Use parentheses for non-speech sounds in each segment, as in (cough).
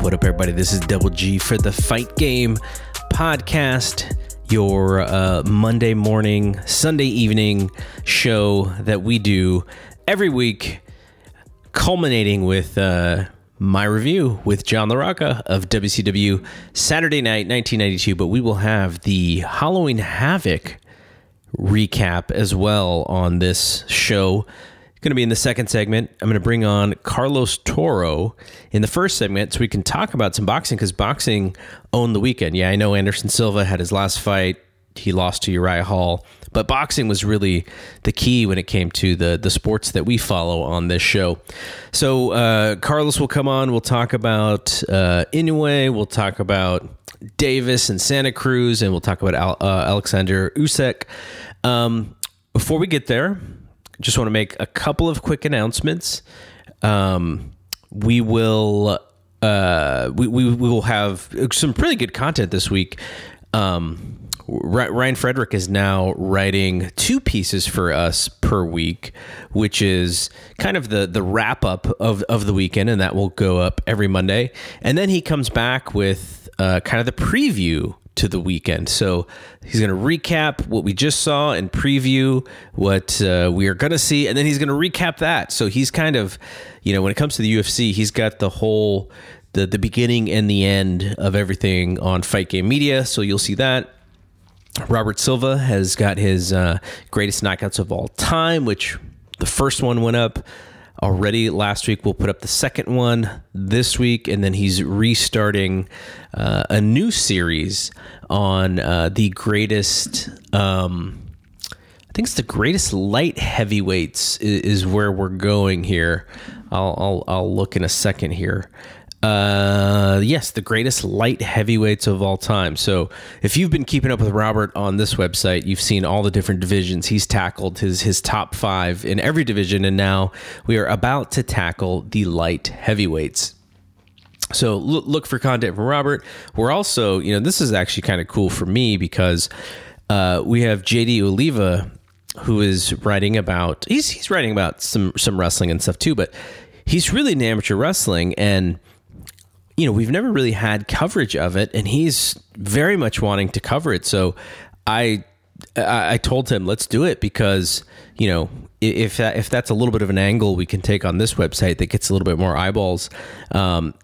What up, everybody? This is Double G for the Fight Game podcast, your uh, Monday morning, Sunday evening show that we do every week, culminating with uh, my review with John LaRocca of WCW Saturday night, 1992. But we will have the Halloween Havoc recap as well on this show going to be in the second segment. I'm going to bring on Carlos Toro in the first segment so we can talk about some boxing because boxing owned the weekend. Yeah, I know Anderson Silva had his last fight. He lost to Uriah Hall, but boxing was really the key when it came to the the sports that we follow on this show. So uh, Carlos will come on. We'll talk about uh. We'll talk about Davis and Santa Cruz, and we'll talk about Al, uh, Alexander Usyk. Um, before we get there, just want to make a couple of quick announcements. Um, we will uh, we, we, will have some pretty good content this week. Um, Ryan Frederick is now writing two pieces for us per week, which is kind of the the wrap up of, of the weekend, and that will go up every Monday. And then he comes back with uh, kind of the preview to the weekend. So he's going to recap what we just saw and preview what uh, we are going to see, and then he's going to recap that. So he's kind of, you know, when it comes to the UFC, he's got the whole the the beginning and the end of everything on Fight Game Media. So you'll see that. Robert Silva has got his uh, greatest knockouts of all time, which the first one went up already last week. We'll put up the second one this week, and then he's restarting uh, a new series on uh, the greatest. Um, I think it's the greatest light heavyweights is, is where we're going here. I'll, I'll, I'll look in a second here. Uh, yes, the greatest light heavyweights of all time. So, if you've been keeping up with Robert on this website, you've seen all the different divisions he's tackled his his top five in every division, and now we are about to tackle the light heavyweights. So look, look for content from Robert. We're also, you know, this is actually kind of cool for me because uh, we have JD Oliva who is writing about he's he's writing about some some wrestling and stuff too, but he's really in amateur wrestling and you know, we've never really had coverage of it, and he's very much wanting to cover it. So I I told him let's do it because you know if that, if that's a little bit of an angle we can take on this website that gets a little bit more eyeballs. Um,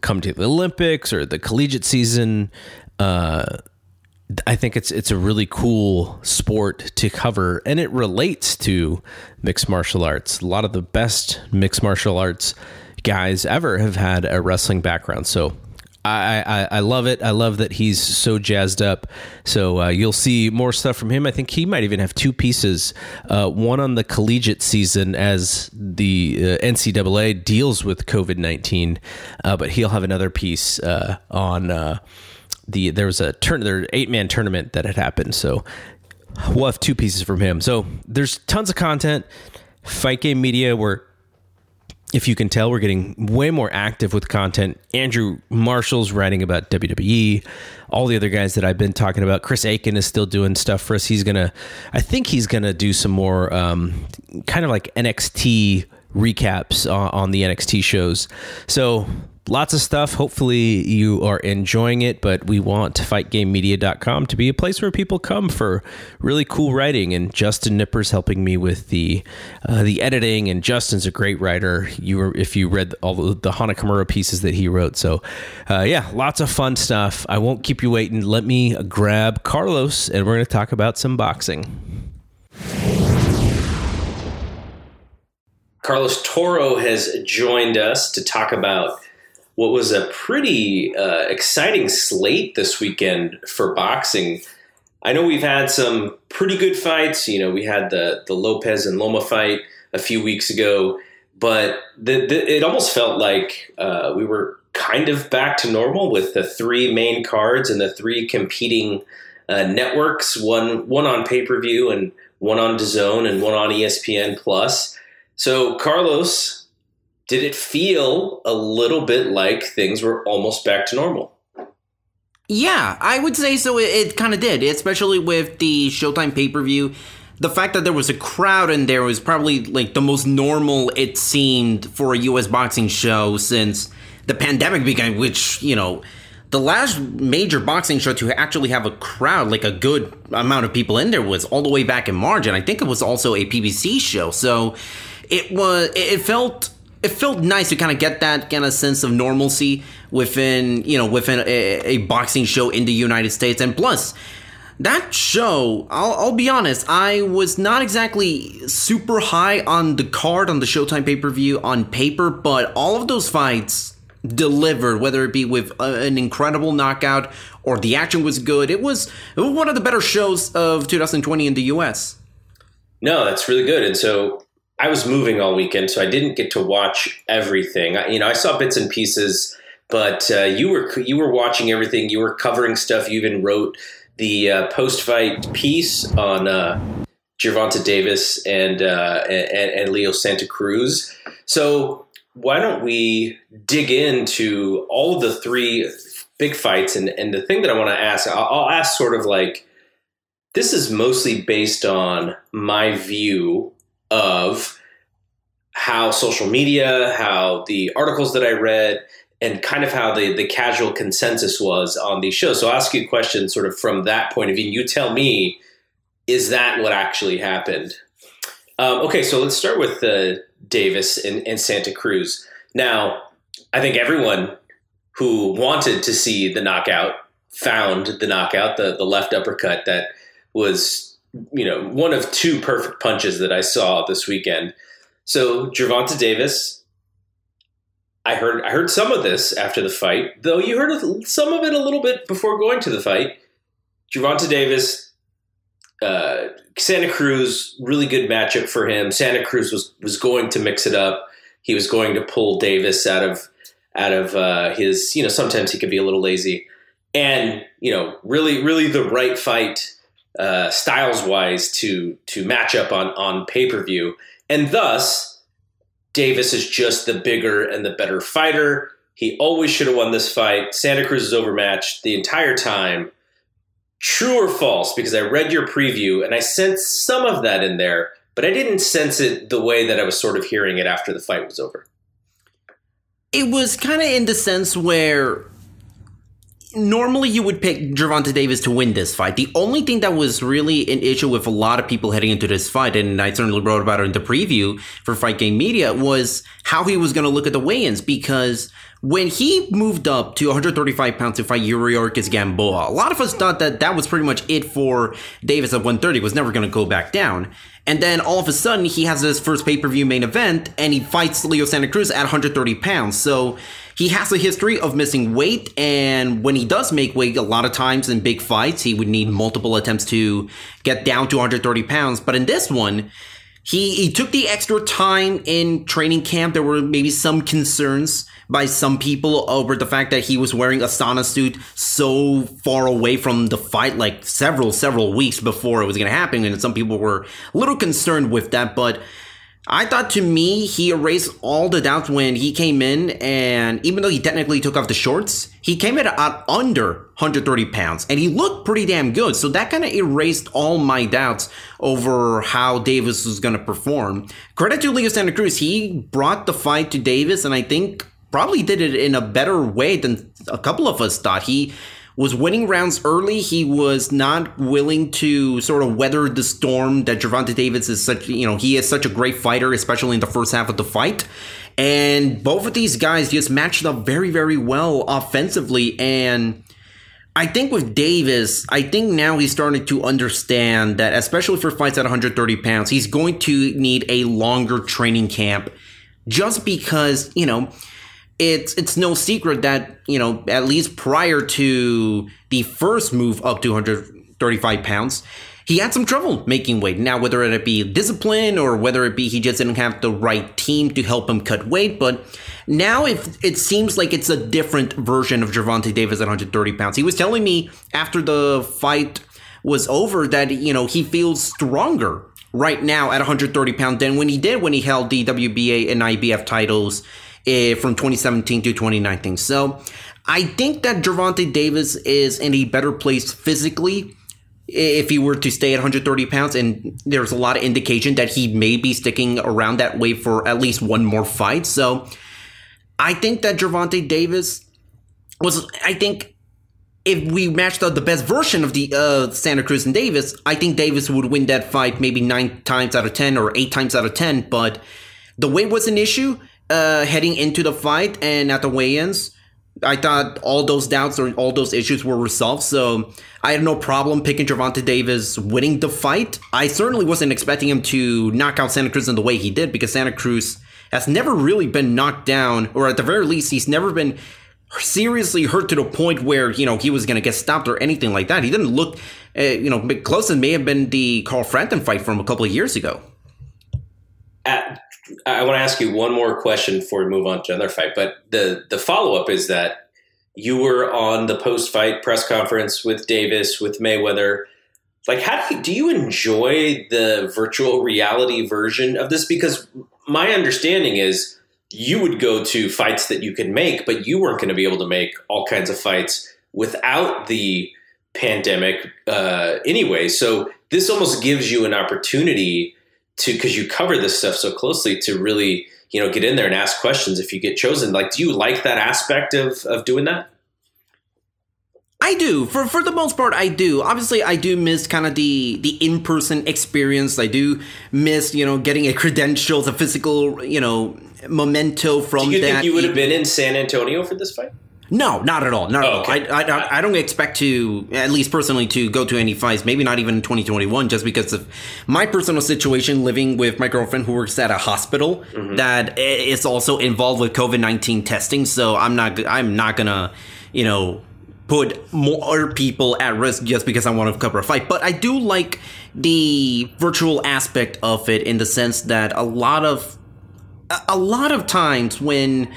come to the Olympics or the collegiate season. Uh, I think it's it's a really cool sport to cover, and it relates to mixed martial arts. A lot of the best mixed martial arts guys ever have had a wrestling background. So I, I, I love it. I love that he's so jazzed up. So uh, you'll see more stuff from him. I think he might even have two pieces. Uh, one on the collegiate season as the uh, NCAA deals with COVID nineteen, uh, but he'll have another piece uh, on uh, the there was a turn there eight man tournament that had happened. So we'll have two pieces from him. So there's tons of content. Fight Game Media, we're if you can tell, we're getting way more active with content. Andrew Marshall's writing about WWE. All the other guys that I've been talking about. Chris Aiken is still doing stuff for us. He's gonna, I think he's gonna do some more um, kind of like NXT recaps on, on the NXT shows. So lots of stuff. Hopefully, you are enjoying it, but we want fightgamemedia.com to be a place where people come for really cool writing. And Justin Knipper's helping me with the uh, the editing, and Justin's a great writer. You were, if you read all the, the Hana Kimura pieces that he wrote. So, uh, yeah, lots of fun stuff. I won't keep you waiting. Let me grab Carlos, and we're going to talk about some boxing. Carlos Toro has joined us to talk about what was a pretty uh, exciting slate this weekend for boxing. I know we've had some pretty good fights. You know, we had the the Lopez and Loma fight a few weeks ago, but the, the, it almost felt like uh, we were kind of back to normal with the three main cards and the three competing uh, networks one one on pay per view and one on DAZN and one on ESPN Plus. So Carlos, did it feel a little bit like things were almost back to normal? Yeah, I would say so. It, it kind of did, especially with the Showtime pay per view. The fact that there was a crowd in there was probably like the most normal it seemed for a U.S. boxing show since the pandemic began, which, you know, the last major boxing show to actually have a crowd, like a good amount of people in there, was all the way back in March, and I think it was also a PBC show. So it was, it felt, it felt nice to kind of get that kind of sense of normalcy within, you know, within a, a boxing show in the United States, and plus. That show, I'll, I'll be honest, I was not exactly super high on the card on the Showtime pay per view on paper, but all of those fights delivered, whether it be with uh, an incredible knockout or the action was good. It was, it was one of the better shows of 2020 in the US. No, that's really good. And so I was moving all weekend, so I didn't get to watch everything. I, you know, I saw bits and pieces, but uh, you were you were watching everything. You were covering stuff. You even wrote the uh, post fight piece on uh, Gervonta Davis and, uh, and and Leo Santa Cruz. So why don't we dig into all of the three big fights? And, and the thing that I want to ask, I'll, I'll ask sort of like this is mostly based on my view of how social media, how the articles that I read, and kind of how the, the casual consensus was on these shows. So I'll ask you a question sort of from that point of view. You tell me, is that what actually happened? Um, okay, so let's start with the Davis and, and Santa Cruz. Now, I think everyone who wanted to see the knockout found the knockout, the, the left uppercut that was, you know, one of two perfect punches that I saw this weekend. So Gervonta Davis, I heard I heard some of this after the fight, though you heard some of it a little bit before going to the fight. Gervonta Davis uh, Santa Cruz, really good matchup for him. Santa Cruz was was going to mix it up. He was going to pull Davis out of out of uh, his. You know, sometimes he could be a little lazy, and you know, really, really the right fight uh, styles wise to to match up on on pay per view, and thus Davis is just the bigger and the better fighter. He always should have won this fight. Santa Cruz is overmatched the entire time true or false because I read your preview and I sensed some of that in there, but I didn't sense it the way that I was sort of hearing it after the fight was over. It was kind of in the sense where normally you would pick Gervonta Davis to win this fight. The only thing that was really an issue with a lot of people heading into this fight, and I certainly wrote about it in the preview for Fight Game Media, was how he was going to look at the weigh-ins because when he moved up to 135 pounds to fight Yuriorkis Gamboa, a lot of us thought that that was pretty much it for Davis at 130, was never going to go back down. And then all of a sudden, he has his first pay per view main event and he fights Leo Santa Cruz at 130 pounds. So he has a history of missing weight. And when he does make weight, a lot of times in big fights, he would need multiple attempts to get down to 130 pounds. But in this one, he, he took the extra time in training camp. There were maybe some concerns by some people over the fact that he was wearing a sauna suit so far away from the fight, like several, several weeks before it was going to happen. And some people were a little concerned with that. But I thought to me, he erased all the doubts when he came in. And even though he technically took off the shorts, he came in at under 130 pounds and he looked pretty damn good. So that kind of erased all my doubts over how Davis was going to perform. Credit to Leo Santa Cruz. He brought the fight to Davis. And I think probably did it in a better way than a couple of us thought. He was winning rounds early. He was not willing to sort of weather the storm that Gervonta Davis is such, you know, he is such a great fighter, especially in the first half of the fight. And both of these guys just matched up very, very well offensively. And I think with Davis, I think now he's starting to understand that, especially for fights at 130 pounds, he's going to need a longer training camp just because, you know, it's it's no secret that you know at least prior to the first move up to 135 pounds, he had some trouble making weight. Now, whether it be discipline or whether it be he just didn't have the right team to help him cut weight, but now if it seems like it's a different version of Gervonta Davis at 130 pounds. He was telling me after the fight was over that you know he feels stronger right now at 130 pounds than when he did when he held the WBA and IBF titles uh, from 2017 to 2019. So I think that Gervonta Davis is in a better place physically if he were to stay at 130 pounds, and there's a lot of indication that he may be sticking around that weight for at least one more fight. So I think that Gervonta Davis was, I think if we matched up the best version of the uh, Santa Cruz and Davis, I think Davis would win that fight maybe nine times out of 10 or eight times out of 10. But the weight was an issue uh, heading into the fight and at the weigh ins. I thought all those doubts or all those issues were resolved. So I had no problem picking Gervonta Davis winning the fight. I certainly wasn't expecting him to knock out Santa Cruz in the way he did because Santa Cruz has never really been knocked down, or at the very least, he's never been seriously hurt to the point where you know he was going to get stopped or anything like that. He didn't look, uh, you know, closest may have been the Carl Frampton fight from a couple of years ago. At, I want to ask you one more question before we move on to another fight, but the the follow up is that you were on the post fight press conference with Davis with Mayweather. Like, how do you, do you enjoy the virtual reality version of this? Because my understanding is you would go to fights that you could make, but you weren't going to be able to make all kinds of fights without the pandemic uh, anyway. So this almost gives you an opportunity to, because you cover this stuff so closely, to really you know get in there and ask questions if you get chosen. Like, do you like that aspect of of doing that? I do. For for the most part, I do. Obviously, I do miss kind of the the in person experience. I do miss you know getting a credentials, a physical you know memento from. Do you that. think you would have been in San Antonio for this fight? No, not at all. Not Oh, at okay. all. I, I, I don't expect to, at least personally, to go to any fights. Maybe not even in 2021, just because of my personal situation, living with my girlfriend who works at a hospital Mm-hmm. that is also involved with COVID 19 testing. So I'm not, I'm not gonna, you know, put more people at risk just because I want to cover a fight. But I do like the virtual aspect of it in the sense that a lot of a lot of times when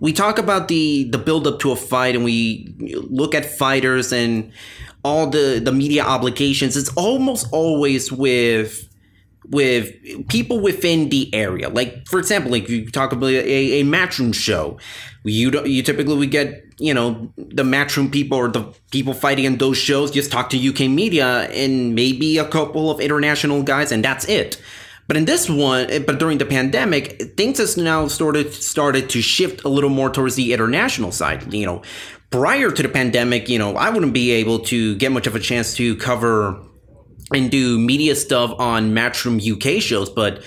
we talk about the the build up to a fight and we look at fighters and all the the media obligations. It's almost always with with people within the area. Like for example like you talk about a, a matchroom show. You don't you typically we get you know the matchroom people or the people fighting in those shows just talk to uk media and maybe a couple of international guys and that's it but in this one, eh, but during the pandemic, things has now started started to shift a little more towards the international side. You know, prior to the pandemic, you know, I wouldn't be able to get much of a chance to cover and do media stuff on Matchroom UK shows, but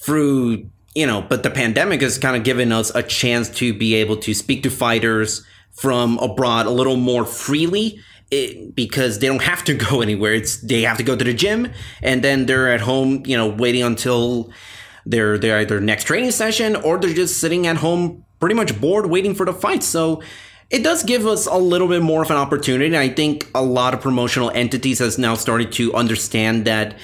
through you know, but the pandemic has kind of given us a chance to be able to speak to fighters from abroad a little more freely it, because they don't have to go (laughs) anywhere. It's they have to go to the gym and then they're at home, you know, waiting until their their either next training session or they're just sitting at home pretty much bored waiting for the fight. So it does give us a little bit more of an opportunity. I think a lot of promotional entities has now started to understand that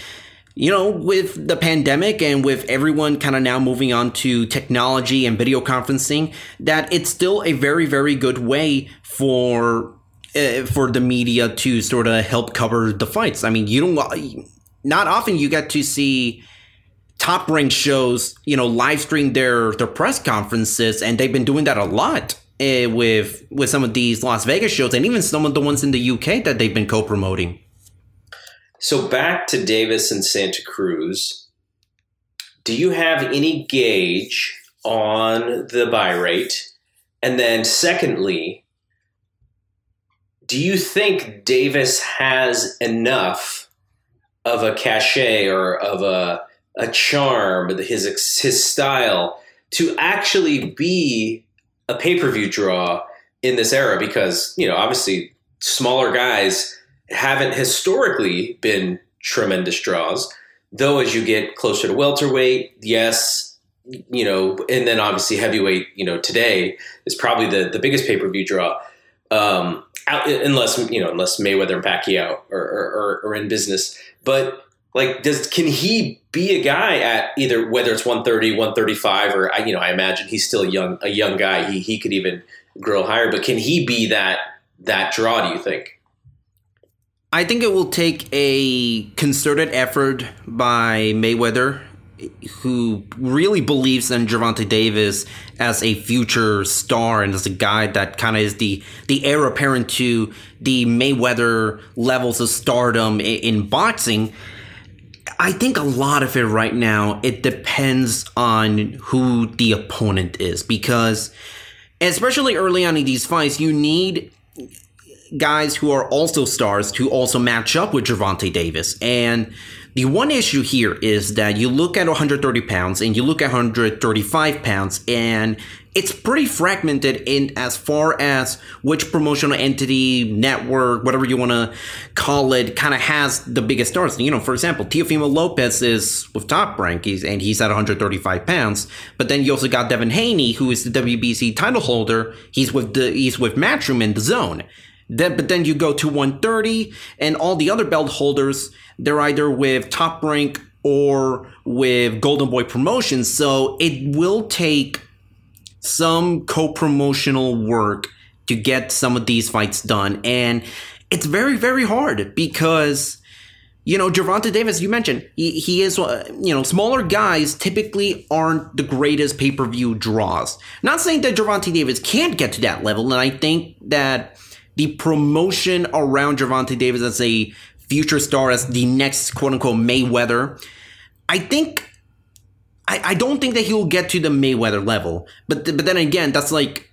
you know, with the pandemic and with everyone kind of now moving on to technology and video conferencing, that it's still a very, very good way for for the media to sort of help cover the fights. I mean, you don't not often you get to see top ranked shows, you know, live stream their their press conferences, and they've been doing that a lot uh, with with some of these Las Vegas shows, and even some of the ones in the UK that they've been co promoting. So back to Davis and Santa Cruz. Do you have any gauge on the buy rate? And then, secondly, do you think Davis has enough of a cachet or of a a charm, his his style, to actually be a pay per view draw in this era? Because you know, obviously, smaller guys haven't historically been tremendous draws. Though as you get closer to welterweight, yes, you know, and then obviously heavyweight, you know, today is probably the the biggest pay per view draw. Um, out, unless you know, unless Mayweather and Pacquiao are, are, are, are in business, but like, does can he be a guy at either whether it's 130, 135, or I, you know, I imagine he's still young a young guy. He he could even grow higher, but can he be that that draw? Do you think? I think it will take a concerted effort by Mayweather, who really believes in Gervonta Davis as a future star and as a guy that kind of is the the heir apparent to the Mayweather levels of stardom in, in boxing. I think a lot of it right now it depends on who the opponent is because especially early on in these fights you need guys who are also stars to also match up with Gervonta Davis. And the one issue here is that you look at 130 pounds and you look at 135 pounds, and it's pretty fragmented in as far as which promotional entity, network, whatever you want to call it, kind of has the biggest stars. You know, for example, Teofimo Lopez is with Top Rank, he's, and he's at 135 pounds. But then you also got Devin Haney, who is the WBC title holder. He's with the he's with Matchroom in DAZN. Then, but then you go to 130, and all the other belt holders, they're either with Top Rank or with Golden Boy Promotions. So it will take some co promotional work to get some of these fights done. And it's very, very hard because, you know, Gervonta Davis, you mentioned, he, he is, uh, you know, smaller guys typically aren't the greatest pay per view draws. Not saying that Gervonta Davis can't get to that level. And I think that the promotion around Gervonta Davis as a future star, as the next quote unquote Mayweather, I think I, I don't think that he'll get to the Mayweather level. But th- but then again, that's like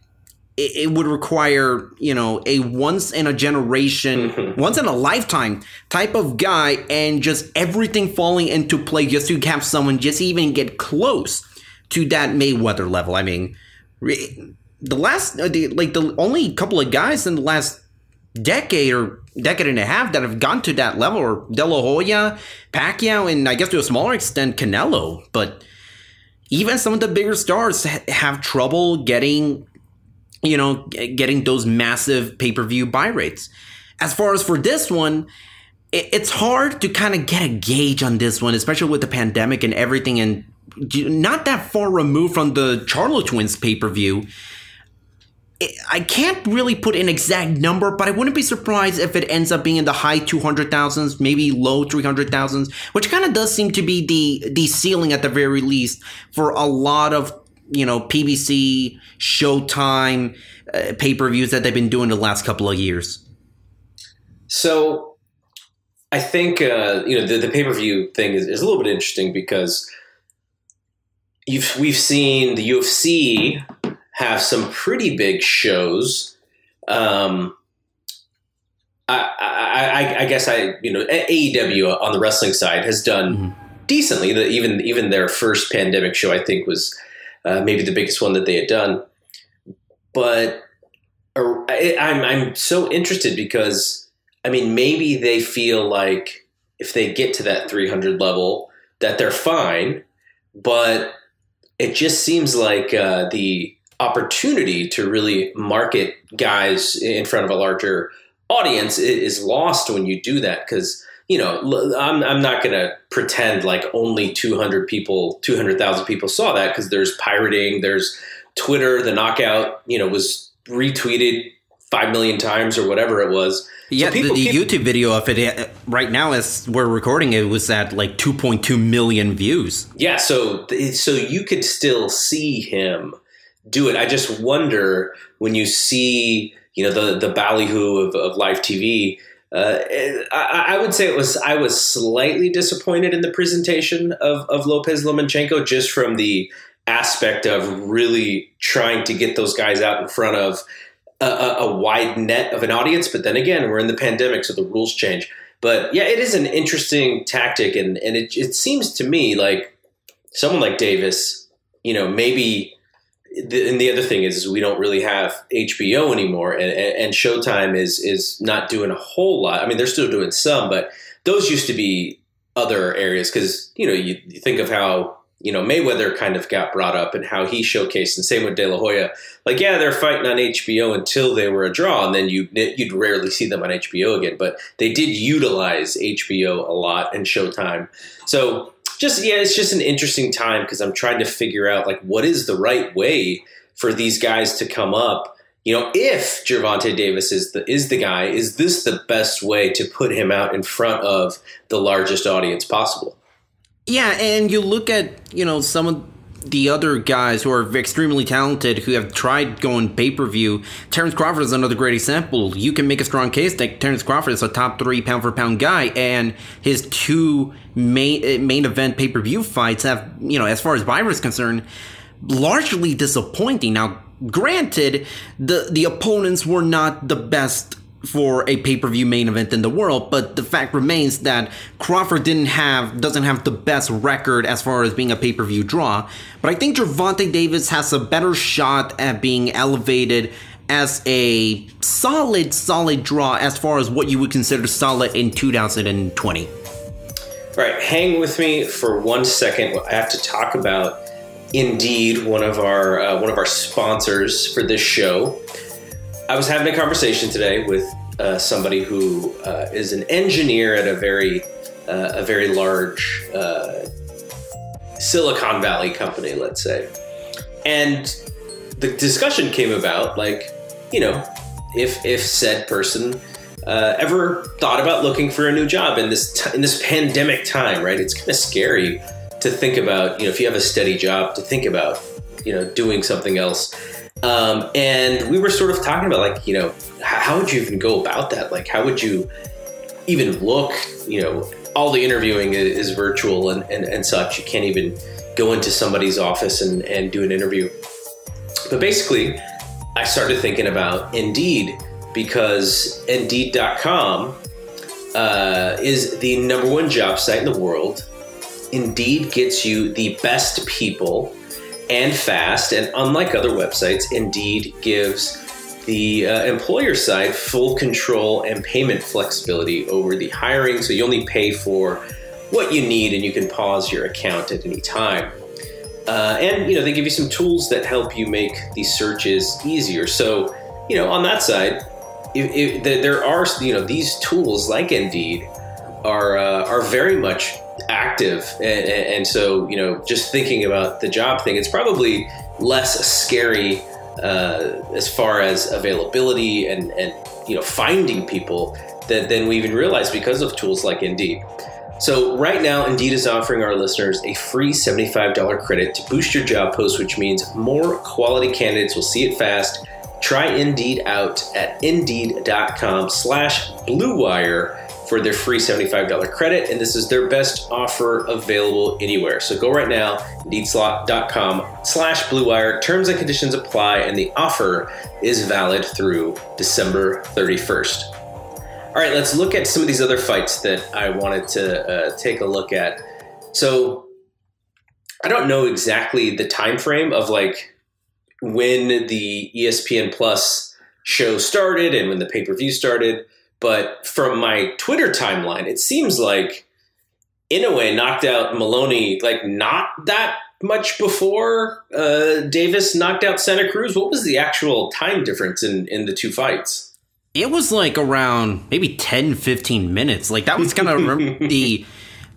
it, would require you know a once in a generation, (laughs) once in a lifetime type of guy, and just everything falling into play just to have someone just even get close to that Mayweather level. I mean, the last uh, the, like the only couple of guys in the last decade or decade and a half that have gone to that level are De La Hoya, Pacquiao, and I guess to a smaller extent Canelo. But even some of the bigger stars have trouble getting, you know, getting those massive pay per view buy rates. As far as for this one, it's hard to kind of get a gauge on this one, especially with the pandemic and everything, and not that far removed from the Charlo Twins pay per view. I can't really put an exact number, but I wouldn't be surprised if it ends up being in the high 200,000s, maybe low 300,000s, which kind of does seem to be the the ceiling at the very least for a lot of, you know, PBC, Showtime uh, pay-per-views that they've been doing the last couple of years. So I think uh, you know the, the pay-per-view thing is, is a little bit interesting because you've we've seen the UFC have some pretty big shows. Um, I, I, I, guess I, you know, AEW on the wrestling side has done mm-hmm. decently. The, even even their first pandemic show, I think, was uh, maybe the biggest one that they had done. But uh, I, I'm I'm so interested because I mean, maybe they feel like if they get to that 300 level, that they're fine. But it just seems like uh, the opportunity to really market guys in front of a larger audience is lost when you do that because you know I'm, I'm not going to pretend like only 200 people 200,000 people saw that because there's pirating there's Twitter the knockout you know was retweeted 5 million times or whatever it was yeah, so the, the YouTube video of it uh, right now, as we're recording, it was at like 2.2 million views. Yeah, so so you could still see him do it. I just wonder when you see, you know, the the ballyhoo of, of live TV. Uh, I, I, would say it was. I was slightly disappointed in the presentation of of Lopez Lomachenko, just from the aspect of really trying to get those guys out in front of a, a, wide net of an audience. But then again, we're in the pandemic, so the rules change. But yeah, it is an interesting tactic, and and it it seems to me like someone like Davis, you know, maybe and the other thing is, is, we don't really have HBO anymore, and, and, Showtime is is not doing a whole lot. I mean, they're still doing some, but those used to be other areas because you know you, you, think of how you know Mayweather kind of got brought up and how he showcased, and same with De La Hoya. Like, yeah, they're fighting on HBO until they were a draw, and then you you'd rarely see them on HBO again. But they did utilize HBO a lot and Showtime. So just yeah, it's just an interesting time because I'm trying to figure out like what is the right way for these guys to come up. You know, if Gervonta Davis is the is the guy, is this the best way to put him out in front of the largest audience possible? Yeah, and you look at, you know, some of the other guys who are extremely talented who have tried going pay per view. Terrence Crawford is another great example. You can make a strong case that Terrence Crawford is a top three pound for pound guy, and his two main eh, main event pay per view fights have, you know, as far as buy rate is concerned, largely disappointing. Now, granted, the the opponents were not the best for a pay-per-view main event in the world, but the fact remains that Crawford didn't have doesn't have the best record as far as being a pay-per-view draw. But I think Gervonta Davis has a better shot at being elevated as a solid, solid draw as far as what you would consider solid in 2020. All right, hang with me for one second. I have to talk about Indeed, one of our uh, one of our sponsors for this show. I was having a conversation today with uh, somebody who uh, is an engineer at a very uh, a very large uh, Silicon Valley company, let's say, and the discussion came about like, you know, if if said person uh, ever thought about looking for a new job in this t- in this pandemic time, right? It's kind of scary to think about, you know, if you have a steady job, to think about, you know, doing something else. Um, and we were sort of talking about like, you know, how would you even go about that? Like, how would you even look? You know, all the interviewing is, virtual and, and, and such. You can't even go into somebody's office and, and do an interview. But basically, I started thinking about Indeed because Indeed.com uh, is the number one job site in the world. Indeed gets you the best people and fast. And unlike other websites, Indeed gives the uh, employer side full control and payment flexibility over the hiring. So you only pay for what you need and you can pause your account at any time. Uh, and you know they give you some tools that help you make these searches easier. So you know on that side, if, if there are you know these tools like Indeed are uh, are very much active. And, and, so you know just thinking about the job thing it's probably less scary uh, as far as availability and and you know finding people than, than we even realize because of tools like indeed. So right now indeed is offering our listeners a free $75 credit to boost your job post which means more quality candidates will see it fast. Try indeed out at indeed.com slash bluewire for their free $75 credit, and this is their best offer available anywhere. So go right now, indeedslot.com slash bluewire. Terms and conditions apply, and the offer is valid through December 31st. All right, let's look at some of these other fights that I wanted to uh, take a look at. So I don't know exactly the time frame of like when the ESPN Plus show started and when the pay-per-view started but from my Twitter timeline, it seems like Inoue knocked out Moloney like not that much before uh, Davis knocked out Santa Cruz. What was the actual time difference in, in the two fights? It was like around maybe 10, 15 minutes. Like that was kind of (laughs) the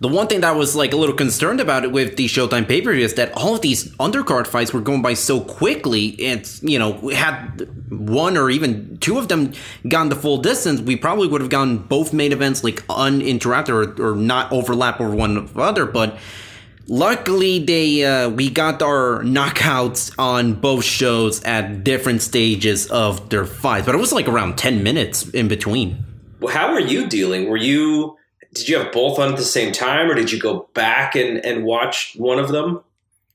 the one thing that I was like a little concerned about it with the Showtime pay per view is that all of these undercard fights were going by so quickly. And you know, had one or even two of them gone the full distance, we probably would have gotten both main events like uninterrupted or, or not overlap over one other. But luckily, they uh, we got our knockouts on both shows at different stages of their fights. But it was like around ten minutes in between. Well, how were you dealing? Were you did you have both on at the same time or did you go back and, and watch one of them?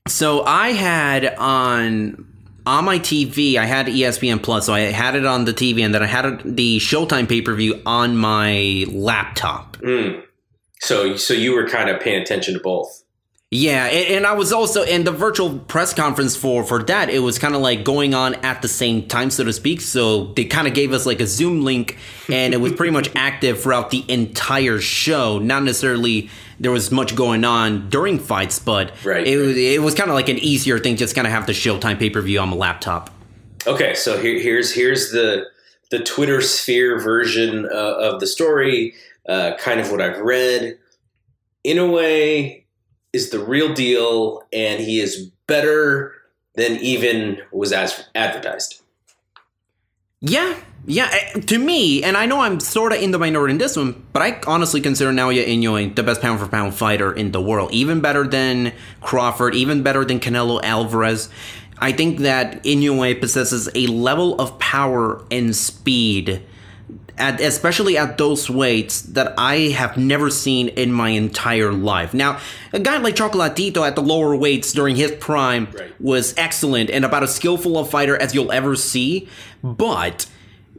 So I had on on my TV, I had ESPN Plus, so I had it on the TV, and then I had the Showtime pay per view on my laptop. Mm. So, so you were kind of paying attention to both. Yeah, and, and I was also in the virtual press conference for for that. It was kind of like going on at the same time, so to speak. So they kind of gave us like a Zoom link, and it was pretty much (laughs) active throughout the entire show. Not necessarily there was much going on during fights, but Right, it was it was kind of like an easier thing, just kind of have the Showtime pay per view on my laptop. Okay, so here, here's here's the the Twitter sphere version uh, of the story. Uh, kind of what I've read. Inoue is the real deal, and he is better than even was as advertised. Yeah, yeah. eh, To me, and I know I'm sort of in the minority in this one, but I honestly consider Naoya Inoue the best pound for pound fighter in the world. Even better than Crawford, even better than Canelo Alvarez. I think that Inoue possesses a level of power and speed, at, especially at those weights, that I have never seen in my entire life. Now, a guy like Chocolatito at the lower weights during his prime Right. was excellent and about as skillful a fighter as you'll ever see, but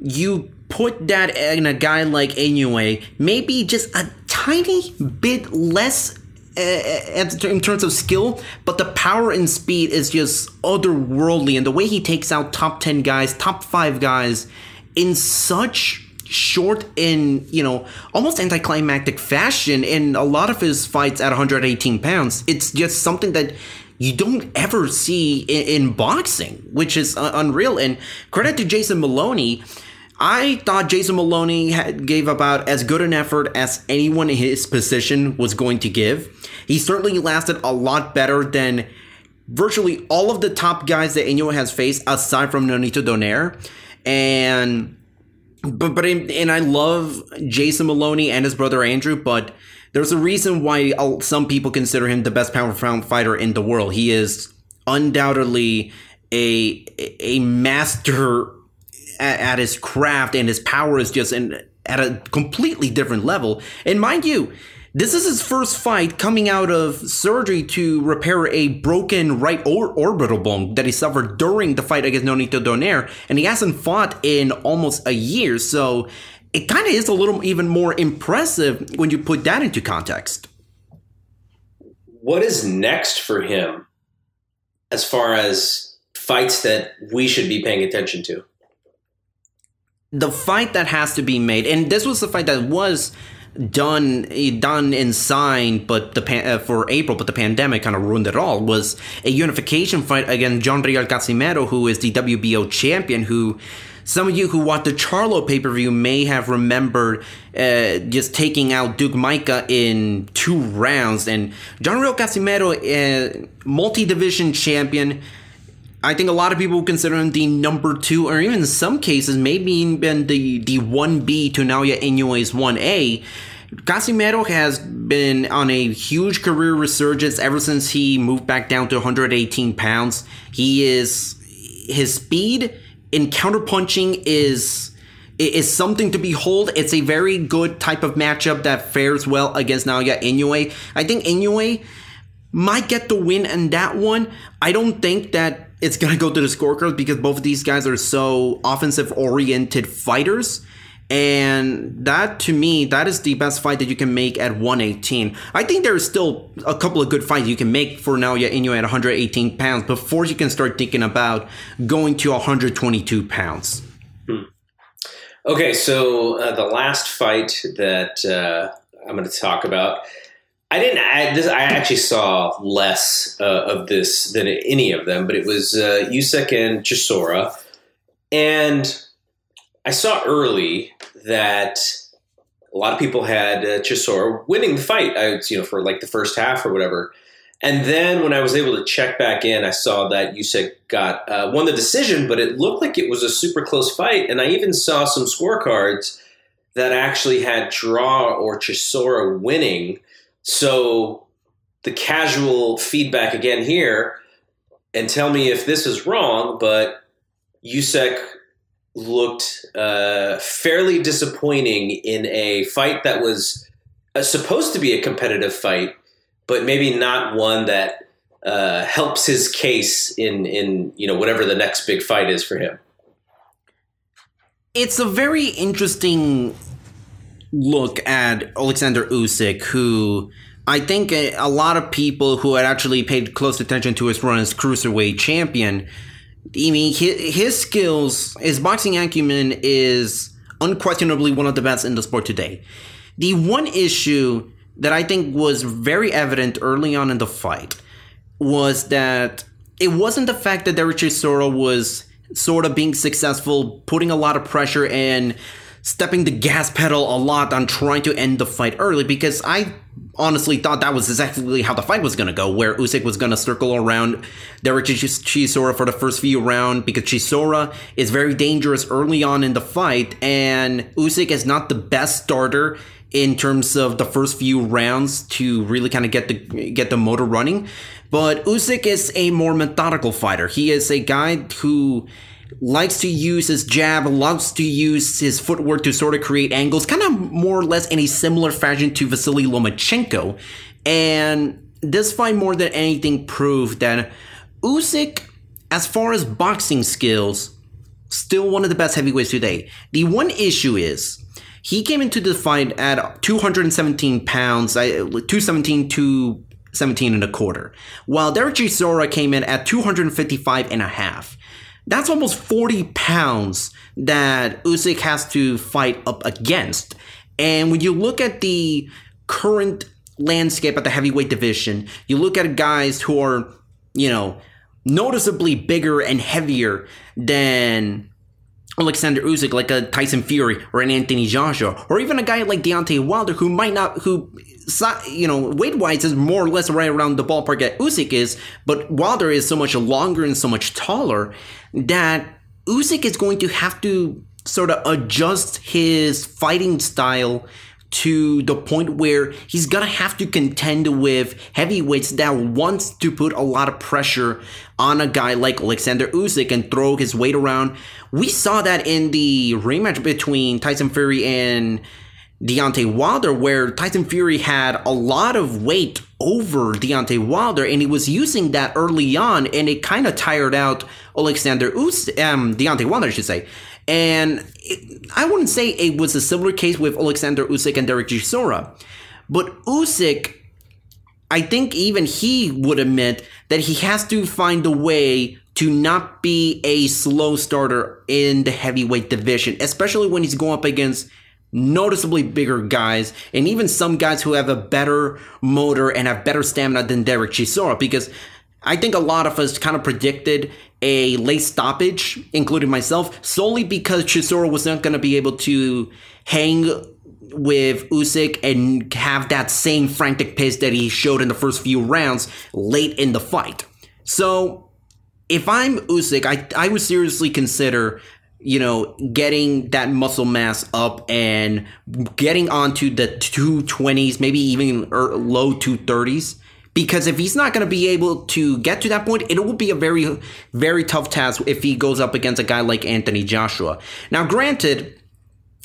you put that in a guy like Inoue, maybe just a tiny bit less uh, in terms of skill, but the power and speed is just otherworldly. And the way he takes out top 10 guys, top 5 guys in such short in you know, almost anticlimactic fashion in a lot of his fights at 118 pounds, it's just something that you don't ever see in, in boxing, which is uh, unreal. And credit to Jason Moloney. I thought Jason Moloney had, gave about as good an effort as anyone in his position was going to give. He certainly lasted a lot better than virtually all of the top guys that Inoue has faced, aside from Nonito Donaire. And but but and I love Jason Moloney and his brother Andrew, but there's a reason why uh, some people consider him the best pound fighter in the world. He is undoubtedly a a master at, at his craft, and his power is just in, at a completely different level. And mind you. This is his first fight coming out of surgery to repair a broken right or- orbital bone that he suffered during the fight against Nonito Donaire, and he hasn't fought in almost a year. So it kind of is a little even more impressive when you put that into context. What is next for him as far as fights that we should be paying attention to? the fight that has to be made, and this was the fight that was done done and signed, but the pan, uh, for April, but the pandemic kind of ruined it all. Was a unification fight against Johnriel Casimero, who is the WBO champion, who. Some of you who watched the Charlo pay per view may have remembered uh, just taking out Duke Micah in two rounds. And Johnriel Casimero, uh, multi division champion, I think a lot of people consider him the number two, or even in some cases, maybe even the the one B to now Naoya Inoue's one A. Casimero has been on a huge career resurgence ever since he moved back down to 118 pounds. He is his speed in counterpunching is is something to behold. It's a very good type of matchup that fares well against Naoya Inoue. I think Inoue might get the win in that one. I don't think that it's gonna go to the scorecards because both of these guys are so offensive oriented fighters. And that to me, that is the best fight that you can make at 118. I think there's still a couple of good fights you can make for Naoya Inoue at 118 pounds before you can start thinking about going to 122 pounds. Okay, so uh, the last fight that uh, I'm going to talk about, I didn't. I, this, I actually saw less uh, of this than any of them, but it was uh, Usyk and Chisora, and I saw early that a lot of people had uh, Chisora winning the fight. I, you know, for like the first half or whatever. And then when I was able to check back in, I saw that Usyk got uh, won the decision, but it looked like it was a super close fight. And I even saw some scorecards that actually had draw or Chisora winning. So the casual feedback again here, and tell me if this is wrong, but Usyk looked uh, fairly disappointing in a fight that was uh, supposed to be a competitive fight but maybe not one that uh, helps his case in in you know whatever the next big fight is for him. It's a very interesting look at Alexander Usyk, who I think a, lot of people who had actually paid close attention to his run as cruiserweight champion, I mean, his, his skills, his boxing acumen is unquestionably one of the best in the sport today. The one issue that I think was very evident early on in the fight was that it wasn't the fact that Derek Chisora was sort of being successful, putting a lot of pressure and stepping the gas pedal a lot on trying to end the fight early because I honestly thought that was exactly how the fight was going to go, where Usyk was going to circle around Derek Chisora for the first few rounds because Chisora is very dangerous early on in the fight, and Usyk is not the best starter in terms of the first few rounds to really kind of get the get the motor running. But Usyk is a more methodical fighter. He is a guy who likes to use his jab, loves to use his footwork to sort of create angles, kind of more or less in a similar fashion to Vasily Lomachenko. And this fight, more than anything, proved that Usyk, as far as boxing skills, still one of the best heavyweights today. The one issue is he came into the fight at 217 pounds, 217 to 17 and a quarter, while Derek Chisora came in at 255 and a half. That's almost 40 pounds that Usyk has to fight up against. And when you look at the current landscape at the heavyweight division, you look at guys who are, you know, noticeably bigger and heavier than Alexander Usyk, like a Tyson Fury or an Anthony Joshua, or even a guy like Deontay Wilder, who might not, who, you know, weight wise is more or less right around the ballpark that Usyk is, but Wilder is so much longer and so much taller that Usyk is going to have to sort of adjust his fighting style to the point where he's gonna have to contend with heavyweights that wants to put a lot of pressure on a guy like Alexander Usyk and throw his weight around. We saw that in the rematch between Tyson Fury and Deontay Wilder, where Tyson Fury had a lot of weight over Deontay Wilder, and he was using that early on, and it kind of tired out Alexander Usyk, um, Deontay Wilder, I should say. And it, I wouldn't say it was a similar case with Alexander Usyk and Derek Chisora, but Usyk, I think even he would admit that he has to find a way to not be a slow starter in the heavyweight division, especially when he's going up against noticeably bigger guys and even some guys who have a better motor and have better stamina than Derek Chisora because I think a lot of us kind of predicted a late stoppage, including myself, solely because Chisora was not going to be able to hang with Usyk and have that same frantic pace that he showed in the first few rounds late in the fight. So, if I'm Usyk, I, I would seriously consider, you know, getting that muscle mass up and getting onto the 220s, maybe even er, low 230s because if he's not going to be able to get to that point, it will be a very, very tough task if he goes up against a guy like Anthony Joshua. Now, granted,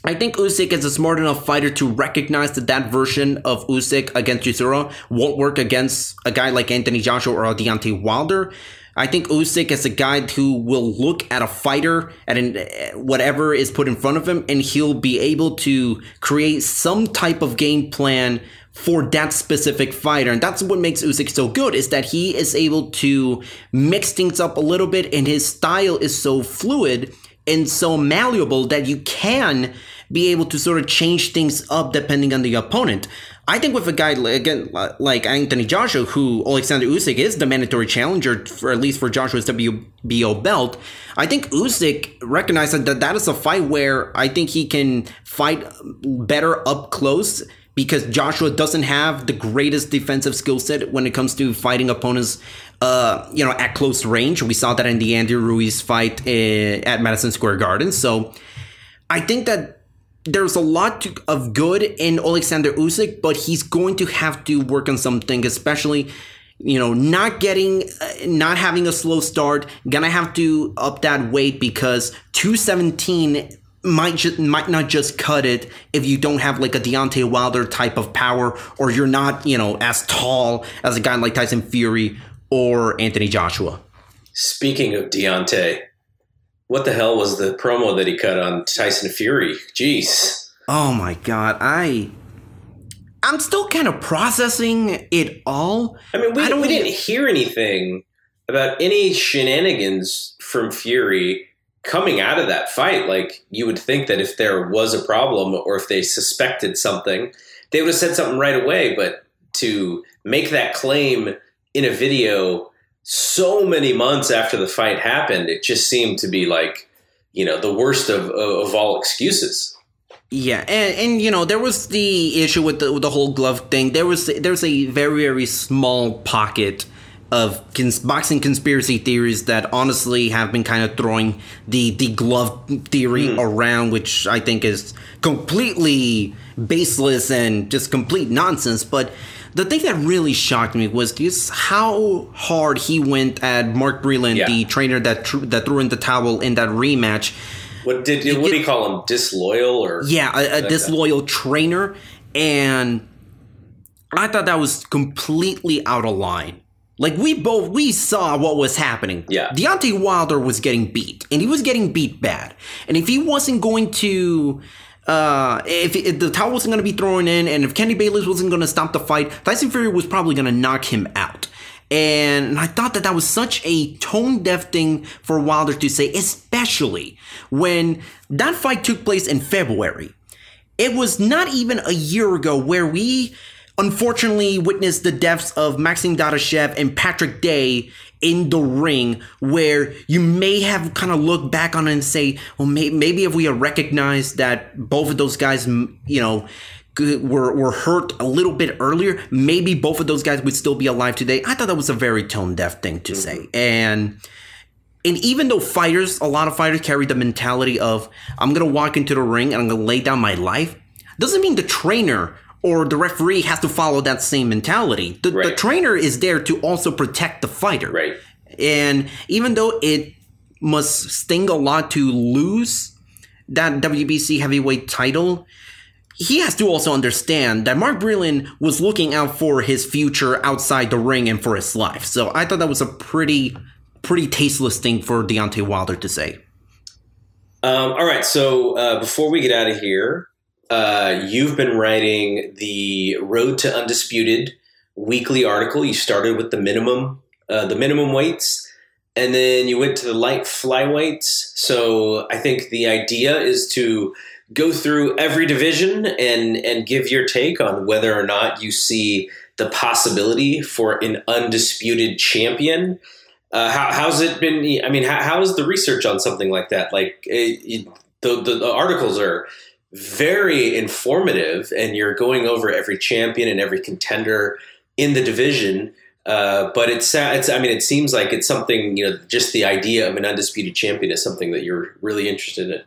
I think Usyk is a smart enough fighter to recognize that that version of Usyk against Chisora won't work against a guy like Anthony Joshua or Deontay Wilder. I think Usyk is a guy who will look at a fighter at an, whatever is put in front of him, and he'll be able to create some type of game plan for that specific fighter. And that's what makes Usyk so good is that he is able to mix things up a little bit and his style is so fluid and so malleable that you can be able to sort of change things up depending on the opponent. I think with a guy again like Anthony Joshua, who Alexander Usyk is the mandatory challenger for at least for Joshua's WBO belt, I think Usyk recognized that that is a fight where I think he can fight better up close because Joshua doesn't have the greatest defensive skill set when it comes to fighting opponents, uh, you know, at close range. We saw that in the Andy Ruiz fight uh, at Madison Square Garden. So I think that there's a lot to, of good in Alexander Usyk, but he's going to have to work on something, especially you know, not getting, uh, not having a slow start, gonna have to up that weight because 217 might just might not just cut it if you don't have like a Deontay Wilder type of power, or you're not, you know, as tall as a guy like Tyson Fury or Anthony Joshua. Speaking of Deontay, what the hell was the promo that he cut on Tyson Fury? Jeez. Oh my god, I I'm still kind of processing it all. I mean, we, I we didn't hear anything about any shenanigans from Fury coming out of that fight. Like, you would think that if there was a problem or if they suspected something, they would have said something right away. But to make that claim in a video so many months after the fight happened, it just seemed to be like, you know, the worst of, of, of all excuses. Yeah, and, and you know there was the issue with the with the whole glove thing. There was there's a very very small pocket of cons- boxing conspiracy theories that honestly have been kind of throwing the the glove theory hmm. around, which I think is completely baseless and just complete nonsense. But the thing that really shocked me was just how hard he went at Mark Breland, Yeah. the trainer that tr- that threw in the towel in that rematch. What did what do you call him? Disloyal or Yeah, a, a disloyal trainer, and I thought that was completely out of line. Like we both we saw what was happening. Yeah. Deontay Wilder was getting beat, and he was getting beat bad. And if he wasn't going to, uh, if, if the towel wasn't going to be thrown in, and if Kenny Bayless wasn't going to stop the fight, Tyson Fury was probably going to knock him out. And I thought that that was such a tone deaf thing for Wilder to say, especially when that fight took place in February. It was not even a year ago where we unfortunately witnessed the deaths of Maxim Dadashev and Patrick Day in the ring, where you may have kind of looked back on it and say, well, may- maybe if we had recognized that both of those guys, you know, were, were hurt a little bit earlier, maybe both of those guys would still be alive today. I thought that was a very tone deaf thing to say. Mm-hmm. And and even though fighters, a lot of fighters carry the mentality of I'm gonna walk into the ring and I'm gonna lay down my life, doesn't mean the trainer or the referee has to follow that same mentality. The, the trainer is there to also protect the fighter. right. And even though it must sting a lot to lose that WBC heavyweight title, he has to also understand that Mark Breland was looking out for his future outside the ring and for his life. So I thought that was a pretty, pretty tasteless thing for Deontay Wilder to say. Um, all right. So uh, before we get out of here, uh, you've been writing the Road to Undisputed weekly article. You started with the minimum, uh, the minimum weights, and then you went to the light flyweights. So I think the idea is to go through every division and and give your take on whether or not you see the possibility for an undisputed champion. Uh, how, how's it been? I mean, how, how is the research on something like that? Like, it, it- the, the the articles are very informative, and you're going over every champion and every contender in the division. Uh, but it's, it's, I mean, it seems like it's something, you know, just the idea of an undisputed champion is something that you're really interested in.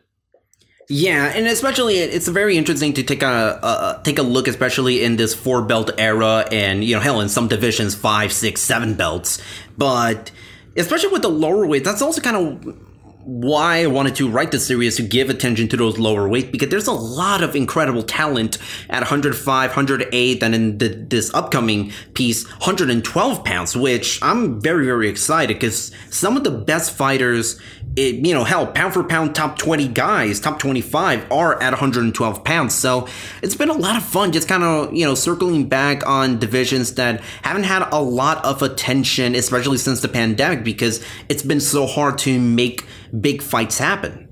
Yeah, and especially it's very interesting to take a, a take a look, especially in this four belt era, and you know, hell, in some divisions, five, six, seven belts. But especially with the lower weight, that's also kind of why I wanted to write this series to give attention to those lower weight because there's a lot of incredible talent at 105, 108, and in the, this upcoming piece, 112 pounds, which I'm very, very excited because some of the best fighters, it, you know, hell, pound for pound, top 20 guys, top 25 are at 112 pounds. So it's been a lot of fun just kind of, you know, circling back on divisions that haven't had a lot of attention, especially since the pandemic, because it's been so hard to make big fights happen.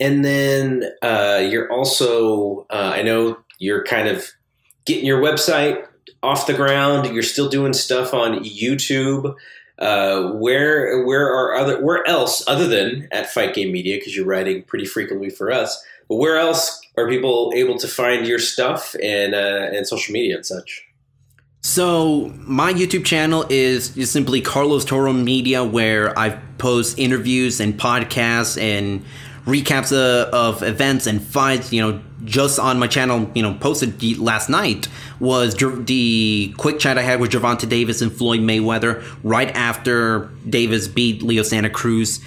And then uh, you're also, uh, I know you're kind of getting your website off the ground. You're still doing stuff on YouTube. Uh, where where are other where else other than at Fight Game Media because you're writing pretty frequently for us. But where else are people able to find your stuff and uh, and social media and such? So my YouTube channel is, simply Carlos Toro Media, where I post interviews and podcasts and recaps of events and fights. You know, just on my channel, you know, posted last night was the quick chat I had with Gervonta Davis and Floyd Mayweather right after Davis beat Leo Santa Cruz.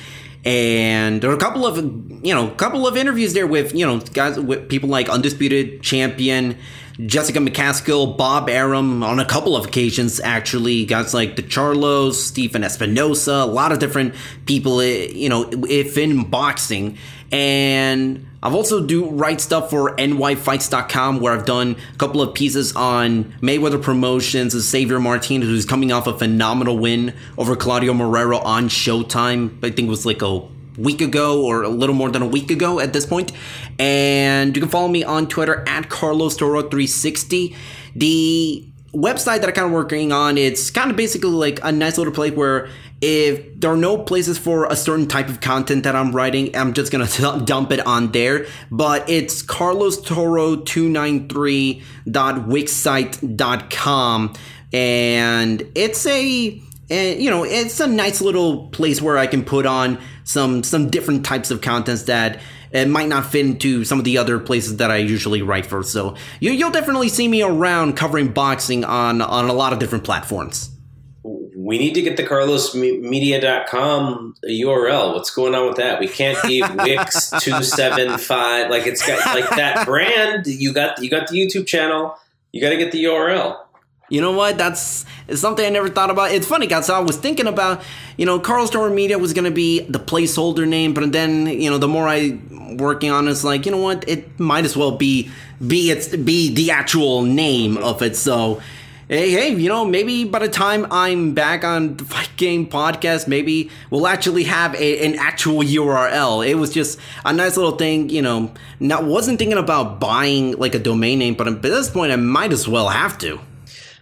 And there were a couple of, you know, a couple of interviews there with, you know, guys with people like Undisputed Champion Jessica McCaskill, Bob Arum on a couple of occasions, actually. Guys like the Charlos, Stephen Espinoza, a lot of different people, eh, you know, if in boxing. And I've also do write stuff for nyfights.com where I've done a couple of pieces on Mayweather Promotions and Xavier Martinez, who's coming off a phenomenal win over Claudio Marrero on Showtime. I think it was like a week ago or a little more than a week ago at this point. And you can follow me on Twitter at Carlos Toro 360. The website that I'm kind of working on, it's kind of basically like a nice little place where if there are no places for a certain type of content that I'm writing, I'm just gonna (laughs) dump it on there. But it's carlostoro293.wixsite.com, and it's a and you know it's a nice little place where I can put on some some different types of contents that it might not fit into some of the other places that I usually write for. So you, you'll definitely see me around covering boxing on on a lot of different platforms. We need to get the carlosmedia.com URL. What's going on with that? We can't be (laughs) Wix two seven five. Like it's got like that brand. You got you got the YouTube channel. You got to get the URL. You know what? That's something I never thought about. It's funny because I was thinking about, you know, Carlos Toro Media was to be the placeholder name, but then, you know, the more I working on it, it's like, you know what? It might as well be be it's be the actual name of it. So, hey, hey, you know, maybe by the time I'm back on the Fight Game podcast, maybe we'll actually have a, an actual URL. It was just a nice little thing, you know. Not wasn't thinking about buying like a domain name, but at this point, I might as well have to.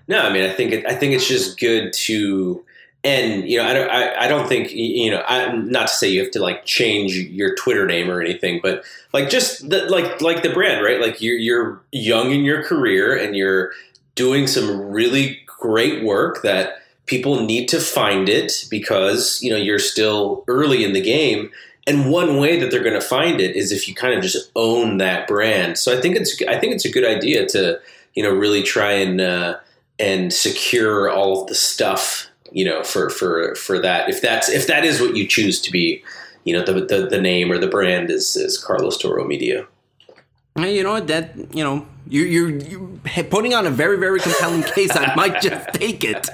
No, I mean, I think it, I think it's just good to, and you know, I don't, I, I don't think you know, I, not to say you have to like change your Twitter name or anything, but like just the, like like the brand, right? Like you're you're young in your career and you're doing some really great work that people need to find it because you know you're still early in the game. And one way that they're going to find it is if you kind of just own that brand. So I think it's I think it's a good idea to you know really try and uh, and secure all of the stuff you know for for for that if that's if that is what you choose to be you know the the, the name or the brand is is Carlos Toro Media. You know? That you know, you you're, you're putting on a very very compelling case. I might just (laughs) take it.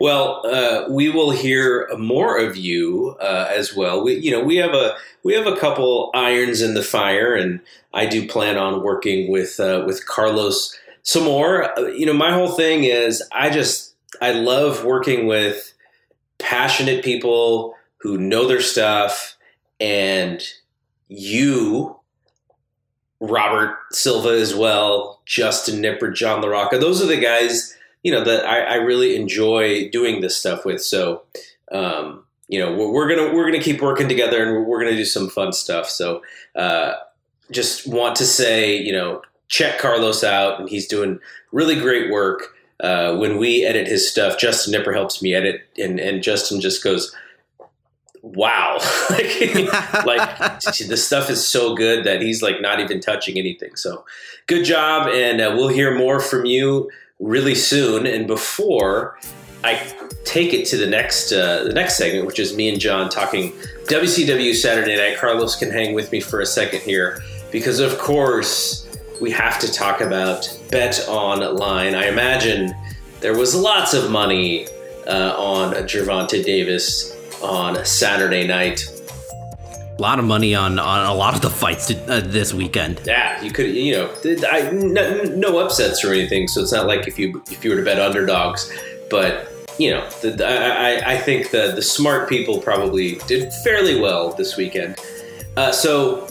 Well, uh, we will hear more of you uh, as well. We you know we have a we have a couple irons in the fire, and I do plan on working with uh, with Carlos some more. You know, my whole thing is I just I love working with passionate people who know their stuff and you Robert Silva as well, Justin Knipper, John LaRocca. Those are the guys, you know, that I, I really enjoy doing this stuff with. So, um, you know, we're, we're, gonna we're gonna keep working together, and we're, we're gonna do some fun stuff. So, uh, just want to say, you know, check Carlos out, and he's doing really great work. Uh, when we edit his stuff, Justin Knipper helps me edit, and, and Justin just goes, "Wow!" (laughs) like, (laughs) like the stuff is so good that he's like not even touching anything. So, good job, and uh, we'll hear more from you really soon. And before I take it to the next uh, the next segment, which is me and John talking WCW Saturday Night, Carlos can hang with me for a second here because, of course we have to talk about Bet Online. I imagine there was lots of money uh, on Gervonta Davis on Saturday night. A lot of money on, on a lot of the fights uh, this weekend. Yeah, you could, you know, I, no, no, upsets or anything. So it's not like if you if you were to bet underdogs, but you know, the, I, I think the the smart people probably did fairly well this weekend. Uh, so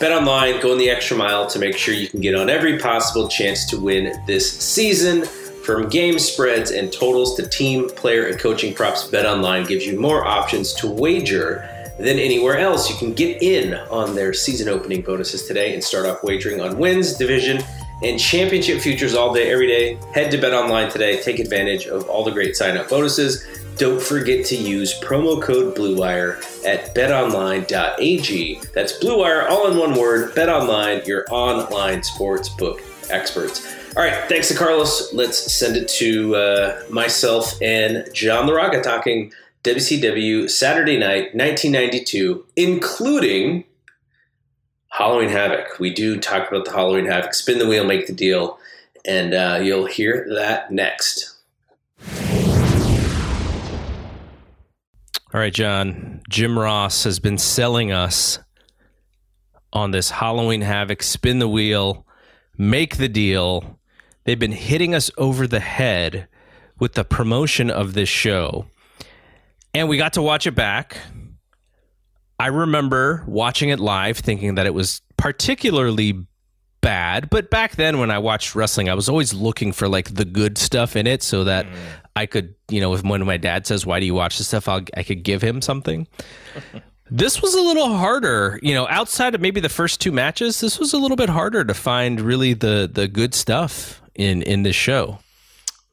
Bet online, going the extra mile to make sure you can get on every possible chance to win this season. From game spreads and totals to team, player, and coaching props, Bet Online gives you more options to wager than anywhere else. You can get in on their season opening bonuses today and start off wagering on wins, division, and championship futures all day, every day. Head to Bet Online today. Take advantage of all the great sign up bonuses. Don't forget to use promo code BLUEWIRE at betonline.ag. That's BLUEWIRE, all in one word. BetOnline, your online sportsbook experts. All right, thanks to Carlos. Let's send it to uh, myself and John LaRocca talking WCW Saturday Night 1992, including Halloween Havoc. We do talk about the Halloween Havoc. Spin the wheel, make the deal. and uh, you'll hear that next. All right, John. Jim Ross has been selling us on this Halloween Havoc spin the wheel, make the deal. They've been hitting us over the head with the promotion of this show. And we got to watch it back. I remember watching it live thinking that it was particularly bad, but back then when I watched wrestling, I was always looking for like the good stuff in it so that I could, you know, if when my dad says, "Why do you watch this stuff?" I'll, I could give him something. (laughs) this was a little harder, you know, outside of maybe the first two matches. This was a little bit harder to find really the the good stuff in in this show.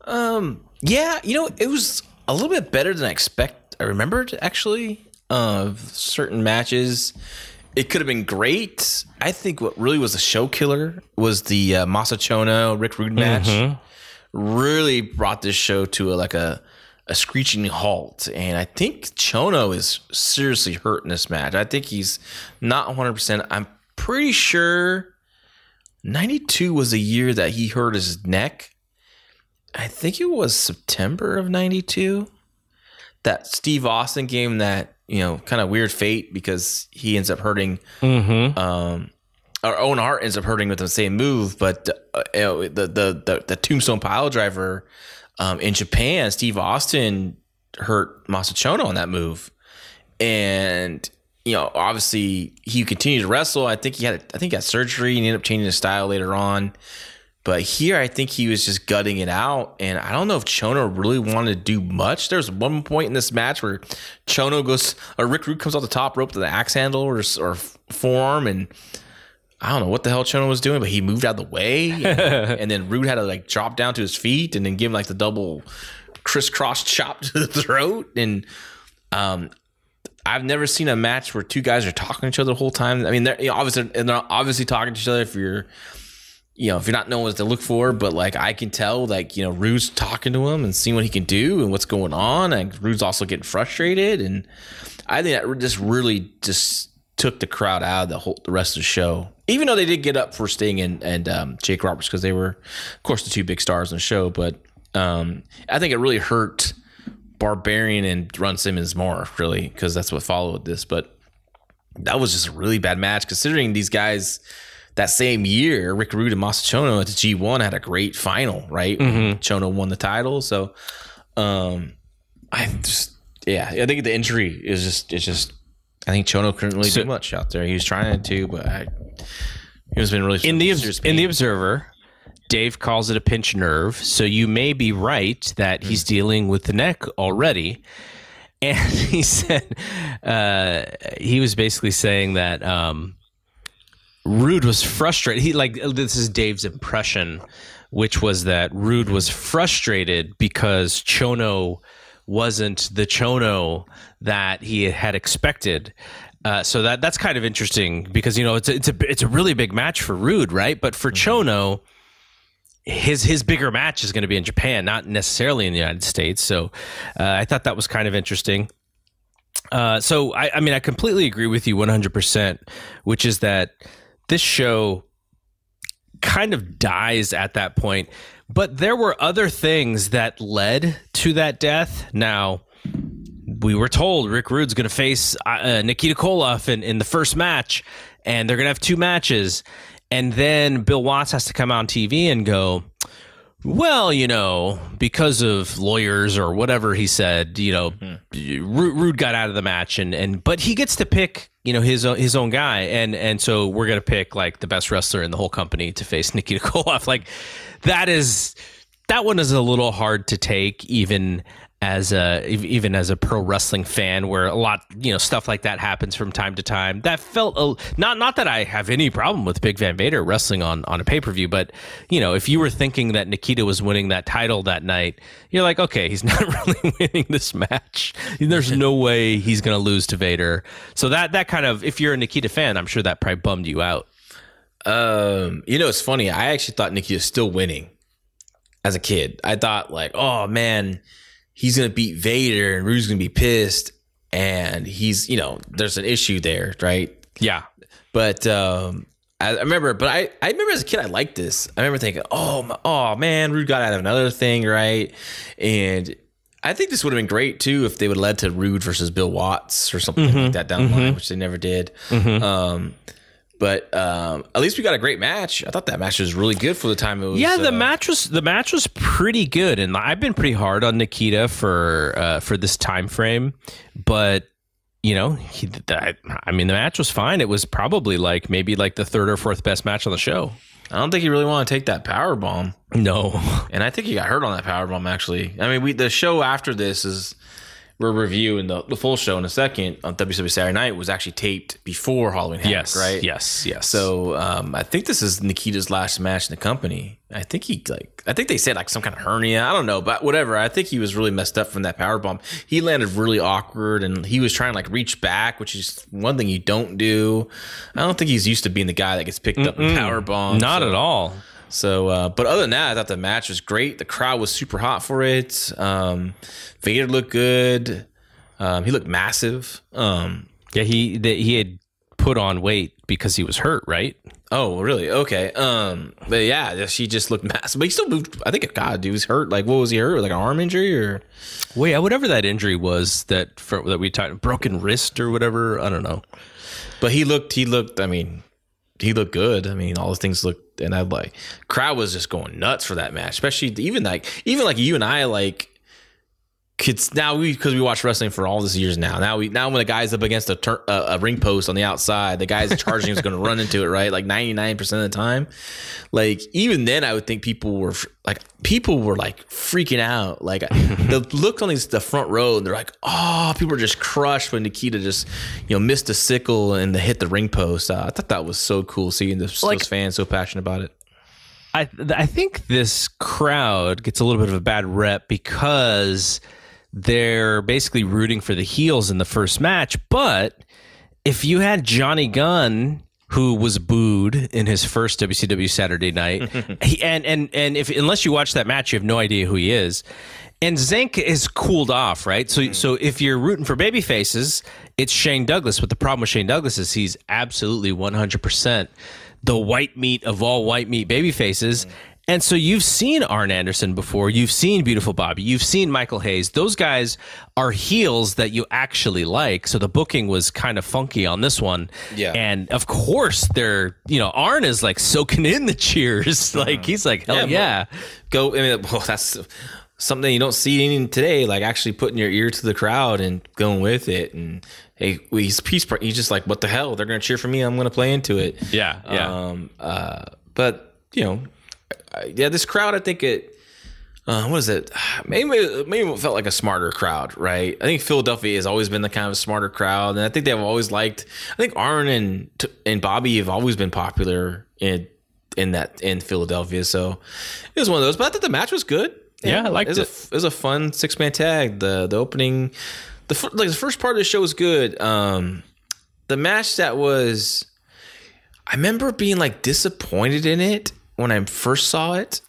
Um, yeah, you know, it was a little bit better than I expect. I remembered actually. Uh, certain matches, it could have been great. I think what really was a show killer was the uh, Masa Chono Rick Rude match. Really brought this show to a, like a a screeching halt, and I think Chono is seriously hurt in this match. I think he's not 100. percent I'm pretty sure 92 was a year that he hurt his neck. I think it was September of 92 that Steve Austin game that you know kind of weird fate because he ends up hurting Mm-hmm. um or Owen Hart ends up hurting with the same move but uh, you know, the, the the the tombstone pile driver um in Japan Steve Austin hurt Masa Chono on that move. And you know obviously he continued to wrestle. I think he had I think he had surgery and he ended up changing his style later on but here, I think he was just gutting it out, and I don't know if Chono really wanted to do much. There's one point in this match where Chono goes, or Rick Rude comes off the top rope to the axe handle or, or forearm, and I don't know what the hell Chono was doing, but he moved out of the way, and, (laughs) and then Rude had to like drop down to his feet and then give him like the double crisscross chop (laughs) to the throat, and um, I've never seen a match where two guys are talking to each other the whole time. I mean, they're you know, obviously and they're obviously talking to each other if you're you know, if you're not knowing what to look for, but like I can tell, like, you know, Rude's talking to him and seeing what he can do and what's going on. And Rude's also getting frustrated. And I think that just really just took the crowd out of the whole the rest of the show. Even though they did get up for Sting and, and um, Jake Roberts because they were, of course, the two big stars in the show. But um, I think it really hurt Barbarian and Ron Simmons more, really, because that's what followed this. But that was just a really bad match considering these guys that same year, Rick Rude and Masa Chono at the G1 had a great final, right? Chono won the title. So, um, I just, yeah, I think the injury is just, it's just, I think Chono couldn't really So- do much out there. He was trying to, but I, he was been really in the in the observer dave calls it a pinch nerve so you may be right that he's dealing with the neck already and (laughs) he said uh, he was basically saying that um, rude was frustrated he like this is dave's impression which was that rude was frustrated because chono wasn't the chono that he had expected uh, so that that's kind of interesting because you know it's a, it's a it's a really big match for Rude, right? But for Chono, his his bigger match is going to be in Japan, not necessarily in the United States. So uh, I thought that was kind of interesting. Uh, so I, I mean, I completely agree with you 100, percent which is that this show kind of dies at that point. But there were other things that led to that death. Now, we were told Rick Rude's going to face uh, Nikita Koloff in, in the first match, and they're going to have two matches. And then Bill Watts has to come on TV and go, well, you know, because of lawyers or whatever he said, you know, Rude, Rude got out of the match, and and but he gets to pick, you know, his his own guy, and and so we're gonna pick like the best wrestler in the whole company to face Nikita (laughs) Koloff. Like that is that one is a little hard to take, even as a even as a pro wrestling fan, where a lot you know stuff like that happens from time to time. That felt a, not not that I have any problem with Big Van Vader wrestling on on a pay per view, but you know if you were thinking that Nikita was winning that title that night, you're like, okay, he's (laughs) not really winning this match. There's no way he's going to lose to Vader. So that that kind of if you're a Nikita fan, I'm sure that probably bummed you out. Um, you know, it's funny. I actually thought Nikki was still winning as a kid. I thought like, oh man, he's gonna beat Vader and Rude's gonna be pissed, and he's you know, there's an issue there, right? Yeah. But um, I, I remember, but I, I remember as a kid, I liked this. I remember thinking, oh, my, oh man, Rude got out of another thing, right? And I think this would have been great too if they would have led to Rude versus Bill Watts or something like that down the line, which they never did. Um, but um, at least we got a great match. I thought that match was really good for the time it was. Yeah, the uh, match was the match was pretty good, and I've been pretty hard on Nikita for uh, for this time frame, but you know, he, that, I mean, the match was fine. It was probably like maybe like the third or fourth best match on the show. I don't think he really want to take that power bomb. No, And I think he got hurt on that power bomb. Actually, I mean, we the show after this is we're reviewing the, the full show in a second on WCW Saturday Night was actually taped before Halloween Havoc, yes, right? Yes, yes. So um, I think this is Nikita's last match in the company. I think he like I think they said like some kind of hernia. I don't know, but whatever. I think he was really messed up from that power bomb. He landed really awkward, and he was trying to like reach back, which is one thing you don't do. I don't think he's used to being the guy that gets picked up in power bomb. not at all. So, uh, but other than that, I thought the match was great. The crowd was super hot for it. Um, Vader looked good. Um, he looked massive. Um, Yeah, he the, he had put on weight because he was hurt, right? oh, really? Okay. Um, but yeah, she just looked massive. But he still moved. I think God, he was hurt. Like, what was he hurt? Like an arm injury or? Well, yeah, whatever that injury was that for, that we talked broken wrist or whatever. I don't know. But he looked. He looked. I mean, he looked good. I mean, all the things looked. And I like crowd was just going nuts for that match, especially even like even like you and I like kids now we because we watch wrestling for all these years now. Now we now when the guy's up against a, tur- a, a ring post on the outside, the guy's charging is going to run into it right like ninety nine percent of the time. Like even then, I would think people were like people were like freaking out. Like (laughs) the look on these the front row, and they're like, oh, people are just crushed when Nikita just you know missed a sickle and the hit the ring post. Uh, I thought that was so cool seeing those, Like- those fans so passionate about it. I I think this crowd gets a little bit of a bad rep because they're basically rooting for the heels in the first match. But if you had Johnny Gunn, who was booed in his first WCW Saturday night, (laughs) he, and and and if unless you watch that match, you have no idea who he is. And Zenk is cooled off, right? So, so if you're rooting for baby faces, it's Shane Douglas. But the problem with Shane Douglas is he's absolutely 100% the white meat of all white meat baby faces. And so you've seen Arn Anderson before. You've seen Beautiful Bobby. You've seen Michael Hayes. Those guys are heels that you actually like. So the booking was kind of funky on this one. Yeah. And of course, they're, you know, Arn is like soaking in the cheers. (laughs) Like he's like, hell yeah. go. I mean, (laughs) well, that's something you don't see today. Like actually putting your ear to the crowd and going with it. And hey, he's peace. He's just like, what the hell? They're gonna cheer for me. I'm gonna play into it. Yeah. Yeah. Um. Uh. But you know, yeah, this crowd. I think it. Uh, what is it? (sighs) Maybe maybe it felt like a smarter crowd, right? I think Philadelphia has always been the kind of smarter crowd, and I think they've always liked. I think Arn and and Bobby have always been popular in in that in Philadelphia. So it was one of those. But I thought the match was good. Yeah, I liked it. Was it. A, it was a fun six man tag. The the opening, the like the first part of the show was good. Um, the match that was, I remember being like disappointed in it when I first saw it.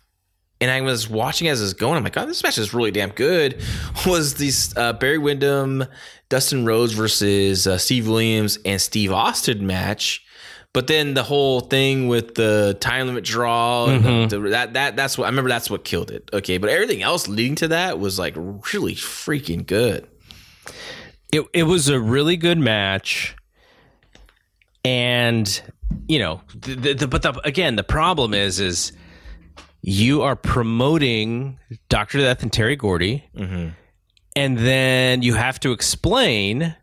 And I was watching as it was going. I'm like, oh, this match is really damn good. (laughs) Was these uh, Barry Windham, Dustin Rhodes versus uh, Steve Williams and Steve Austin match? But then the whole thing with the time limit draw, and Mm-hmm. the, the, that that that's what I remember. That's what killed it. Okay, but everything else leading to that was like really freaking good. it it was a really good match, and you know, the, the, the, but the, again, the problem is is you are promoting Doctor Death and Terry Gordy, mm-hmm. and then you have to explain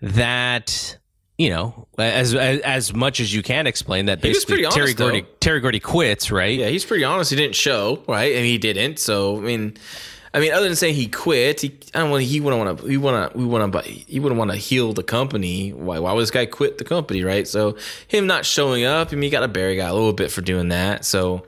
that. You know, as, as as much as you can explain that basically pretty Terry Gordy though. Terry Gordy quits, right? Yeah, he's pretty honest. He didn't show, right? And he didn't. So I mean, I mean, other than saying he quit, he I don't want. He wouldn't want to. He want to. We want to. He wouldn't want to heal the company. Why? Why would this guy quit the company, right? So him not showing up. I mean, he got a Barry guy a little bit for doing that. So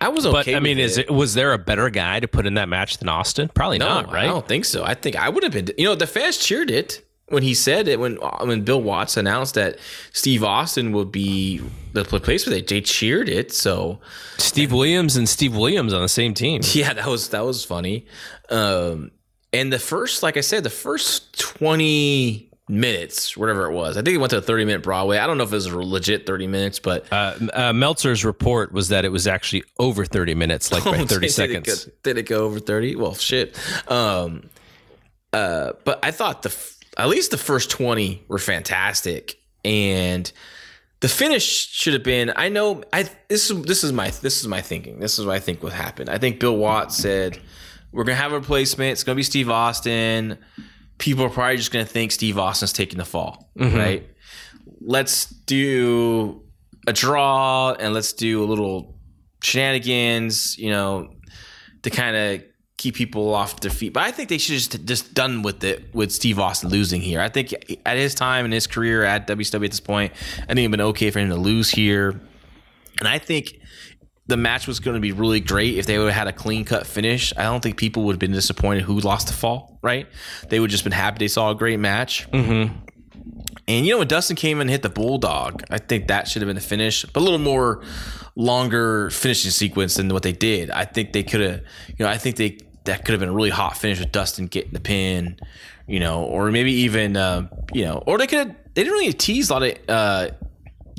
I was okay. But I mean, with is it was there a better guy to put in that match than Austin? Probably No, not, right? I don't think so. I think I would have been. You know, the fans cheered it when he said it. When when Bill Watts announced that Steve Austin would be the replacement, they they cheered it. So Steve Williams and Steve Williams on the same team. (laughs) yeah, that was that was funny. Um, and the first, like I said, the first twenty minutes, whatever it was. I think it went to a 30 minute Broadway. I don't know if it was a legit 30 minutes, but Uh, uh, Meltzer's report was that it was actually over 30 minutes, like by (laughs) 30 did seconds. It go, did it go over 30? Well, shit. Um, uh, but I thought the at least the first 20 were fantastic, and the finish should have been. I know. I this is this is my this is my thinking. This is what I think would happen. I think Bill Watts said we're gonna have a replacement. It's gonna be Steve Austin. People are probably just gonna think Steve Austin's taking the fall, mm-hmm. right? Let's do a draw and let's do a little shenanigans, you know, to kind of keep people off their feet. But I think they should just just done with it with Steve Austin losing here. I think at his time in his career at WWE at this point, I think it'd been okay for him to lose here. And I think the match was going to be really great if they would have had a clean cut finish. I don't think people would have been disappointed who lost the fall, right? They would just been happy they saw a great match. Mm-hmm. And you know when Dustin came and hit the bulldog, I think that should have been the finish, but a little more longer finishing sequence than what they did. I think they could have, you know, I think they that could have been a really hot finish with Dustin getting the pin, you know, or maybe even, uh, you know, or they could have. They didn't really tease a lot of uh,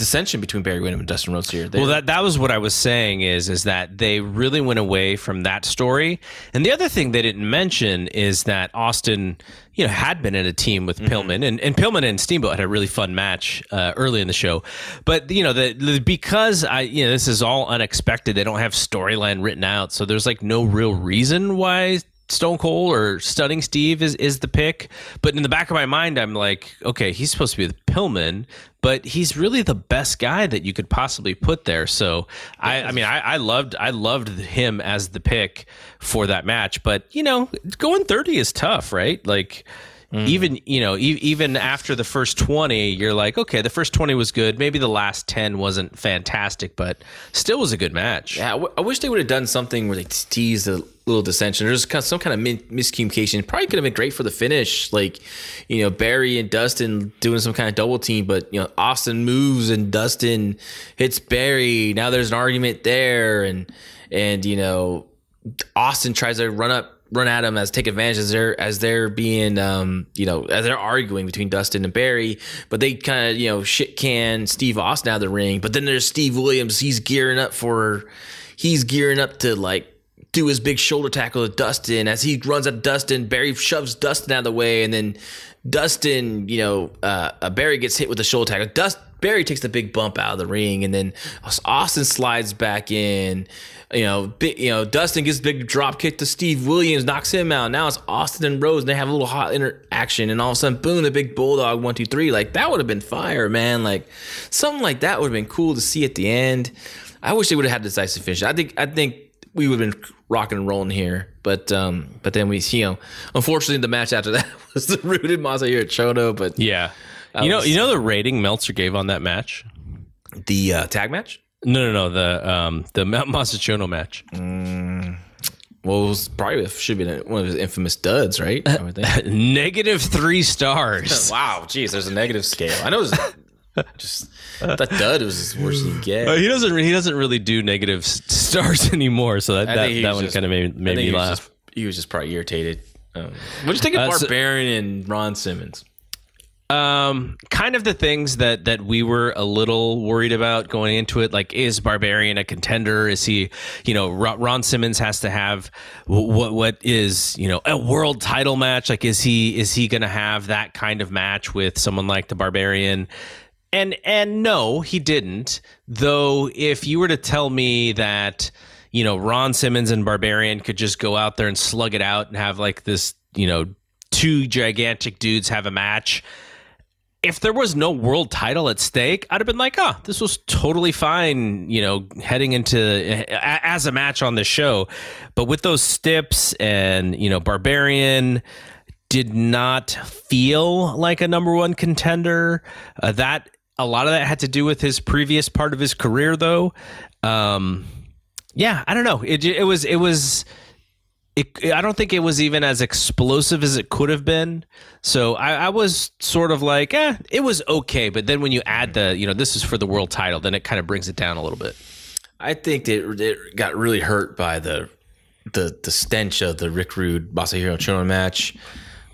dissension between Barry Windham and Dustin Rhodes here. They, Well, that that was what I was saying is is that they really went away from that story. And the other thing they didn't mention is that Austin, you know, had been in a team with Pillman, and, and Pillman and Steamboat had a really fun match uh, early in the show. But you know, the, the because I you know this is all unexpected. They don't have storyline written out, so there's like no real reason why Stone Cold or Stunning Steve is, is the pick. But in the back of my mind, I'm like, okay, he's supposed to be the Pillman, but he's really the best guy that you could possibly put there. So I, I mean, I, I loved I loved him as the pick for that match. But you know, going 30 is tough, right? Like. Mm-hmm. Even you know, e- even after the first twenty, you're like, okay, the first twenty was good. Maybe the last ten wasn't fantastic, but still was a good match. Yeah, I, w- I wish they would have done something where they teased a little dissension. There's kind of some kind of min- miscommunication. Probably could have been great for the finish, like you know Barry and Dustin doing some kind of double team. But you know Austin moves and Dustin hits Barry. Now there's an argument there, and and you know Austin tries to run up. Run at him as take advantage as they're as they're being um you know as they're arguing between Dustin and Barry, but they kind of you know shit can Steve Austin out of the ring. But then there's Steve Williams. He's gearing up for he's gearing up to like do his big shoulder tackle to Dustin. As he runs at Dustin, Barry shoves Dustin out of the way, and then Dustin, you know, uh, uh, Barry gets hit with a shoulder tackle. Dust Barry takes the big bump out of the ring, and then Austin slides back in. You know, big, you know, Dustin gets a big drop kick to Steve Williams, knocks him out. Now it's Austin and Rhodes, and they have a little hot interaction, and all of a sudden, boom, the big bulldog one, two, three. Like that would have been fire, man. Like something like that would have been cool to see at the end. I wish they would have had this decisive finish. I think I think we would have been rocking and rolling here, but um, but then we, you know, unfortunately, the match after (laughs) that was the Rude Masahiro Chono. But Yeah. You know, was- you know the rating Meltzer gave on that match. the uh, tag match, No, no, no. The um the Mount Masa Chono match. well, it was probably should have been one of his infamous duds, right? (laughs) Negative three stars. (laughs) wow, geez, there's a negative scale. I know. (laughs) just that dud was as worse as you get. Uh, he doesn't. He doesn't really do negative stars (laughs) anymore. So that that, that one kind of made, made me he laugh. Just, he was just probably irritated. Um, what do you think of Uh, so- Barbarian and Ron Simmons? Um, kind of the things that that we were a little worried about going into it. Like, is Barbarian a contender? Is he, you know, Ron, Ron Simmons has to have wh- what what is you know a world title match? Like, is he is he going to have that kind of match with someone like the Barbarian? And and no, he didn't. Though, if you were to tell me that you know Ron Simmons and Barbarian could just go out there and slug it out and have like this, you know, two gigantic dudes have a match if there was no world title at stake, I'd have been like, oh, this was totally fine, you know, heading into as a match on the show. But with those stips and, you know, Barbarian did not feel like a number one contender. Uh, that a lot of that had to do with his previous part of his career, though. Um, yeah, I don't know. It, it was, it was, it, I don't think it was even as explosive as it could have been. So I, I was sort of like, eh, it was okay. But then when you add the, you know, this is for the world title, then it kind of brings it down a little bit. I think that it got really hurt by the the the stench of the Rick Rude Masahiro Chono match.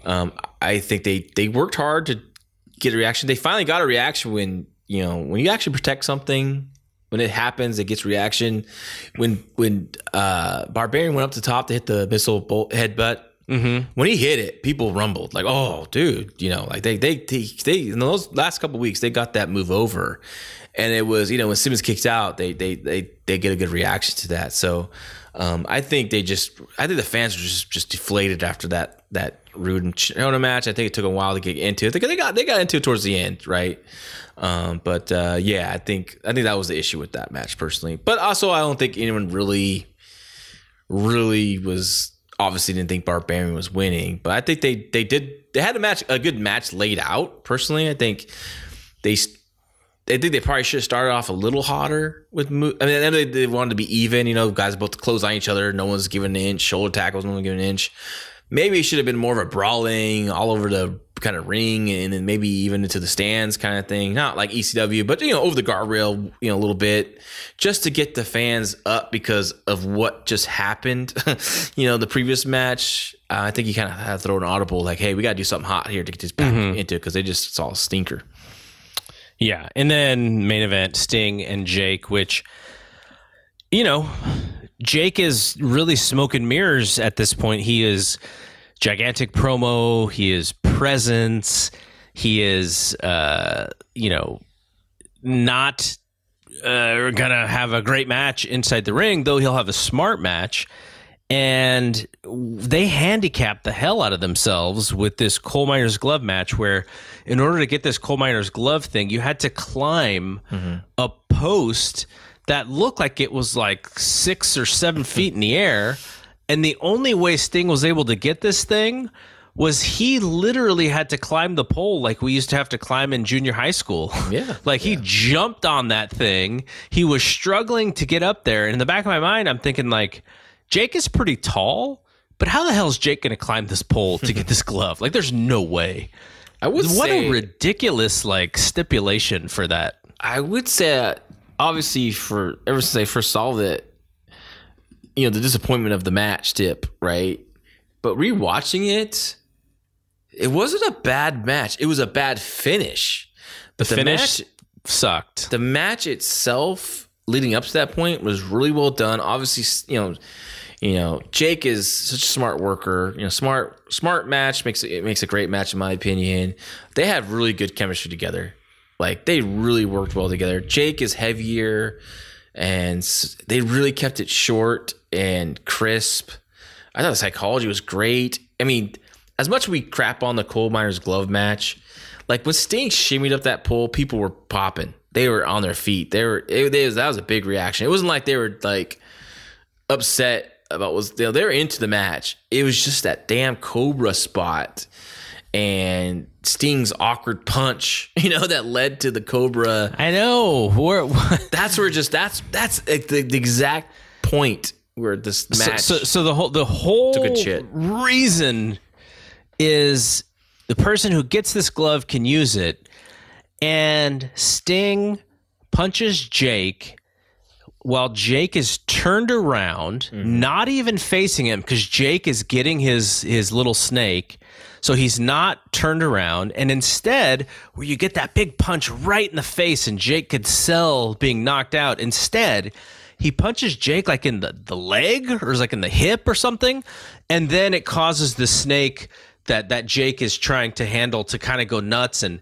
Um, I think they they worked hard to get a reaction. They finally got a reaction when you know when you actually protect something. When it happens, it gets reaction. When when uh, Barbarian went up to top to hit the missile bolt headbutt, Mm-hmm. when he hit it, people rumbled like, "Oh, dude!" You know, like they they they, they in those last couple weeks they got that move over, and it was you know when Simmons kicked out, they they they they get a good reaction to that. So um, I think they just I think the fans were just just deflated after that that Rude and Chono match. I think it took a while to get into it. They they got they got into it towards the end, right? Um, but uh, yeah, I think I think that was the issue with that match personally. But also, I don't think anyone really really was obviously didn't think Barbarian was winning, but I think they they did they had a match a good match laid out. Personally, I think they I think they probably should have started off a little hotter with. Mo- I mean, they, they wanted to be even. You know, guys both close on each other. No one's giving an inch. Shoulder tackles, no one giving an inch. Maybe it should have been more of a brawling all over the kind of ring and then maybe even into the stands kind of thing. Not like ECW, but you know, over the guardrail, you know, a little bit just to get the fans up because of what just happened. (laughs) you know, the previous match, uh, I think you kind of had to throw an audible like, hey, we got to do something hot here to get this back into it because they just saw a stinker. Yeah, and then main event Sting and Jake, which you know, Jake is really smoke and mirrors at this point. He is gigantic promo. He is presence. He is, uh, you know, not uh, gonna have a great match inside the ring, though he'll have a smart match. And they handicapped the hell out of themselves with this coal miner's glove match, where in order to get this coal miner's glove thing, you had to climb a post that looked like it was like six or seven (laughs) feet in the air. And the only way Sting was able to get this thing was he literally had to climb the pole like we used to have to climb in junior high school. (laughs) Yeah. (laughs) like he jumped on that thing. He was struggling to get up there. And in the back of my mind, I'm thinking like, Jake is pretty tall, but how the hell is Jake going to climb this pole to get this glove? Like, there's no way. I would What say, a ridiculous like stipulation for that. I would say, that obviously, for ever since I first saw that, you know, the disappointment of the match tip, right? But rewatching it, it wasn't a bad match. It was a bad finish. But the, Finish match, sucked. the match itself, leading up to that point, was really well done. Obviously, you know, you know, Jake is such a smart worker. You know, smart smart match makes it, it makes a great match in my opinion. They have really good chemistry together. Like they really worked well together. Jake is heavier, and they really kept it short and crisp. I thought the psychology was great. I mean, as much as we crap on the coal miner's glove match, like when Sting shimmied up that pole, people were popping. They were on their feet. They were. It, they was, that was a big reaction. It wasn't like they were like upset about was they they were into the match. It was just that damn Cobra spot and Sting's awkward punch, (laughs) you know, that led to the Cobra. I know. Where, That's where just that's that's the, the exact point where this so, match. so, so the whole the whole Took a reason is the person who gets this glove can use it, and Sting punches Jake while Jake is turned around, Mm-hmm. not even facing him because Jake is getting his his little snake. So he's not turned around, and instead, where you get that big punch right in the face, and Jake could sell being knocked out. Instead, he punches Jake like in the, the leg or is like in the hip or something, and then it causes the snake that that Jake is trying to handle to kind of go nuts. And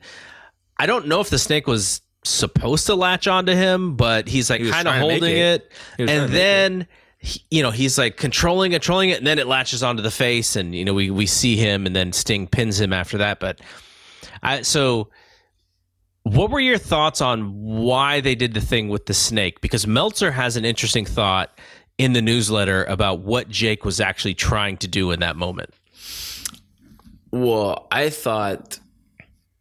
I don't know if the snake was supposed to latch onto him, but he's like kind of trying to make holding it. it, He was trying to and then he- you know he's like controlling it, controlling it and then it latches onto the face and you know we we see him and then sting pins him after that but i so what were your thoughts on why they did the thing with the snake because meltzer has an interesting thought in the newsletter about what jake was actually trying to do in that moment Well, I thought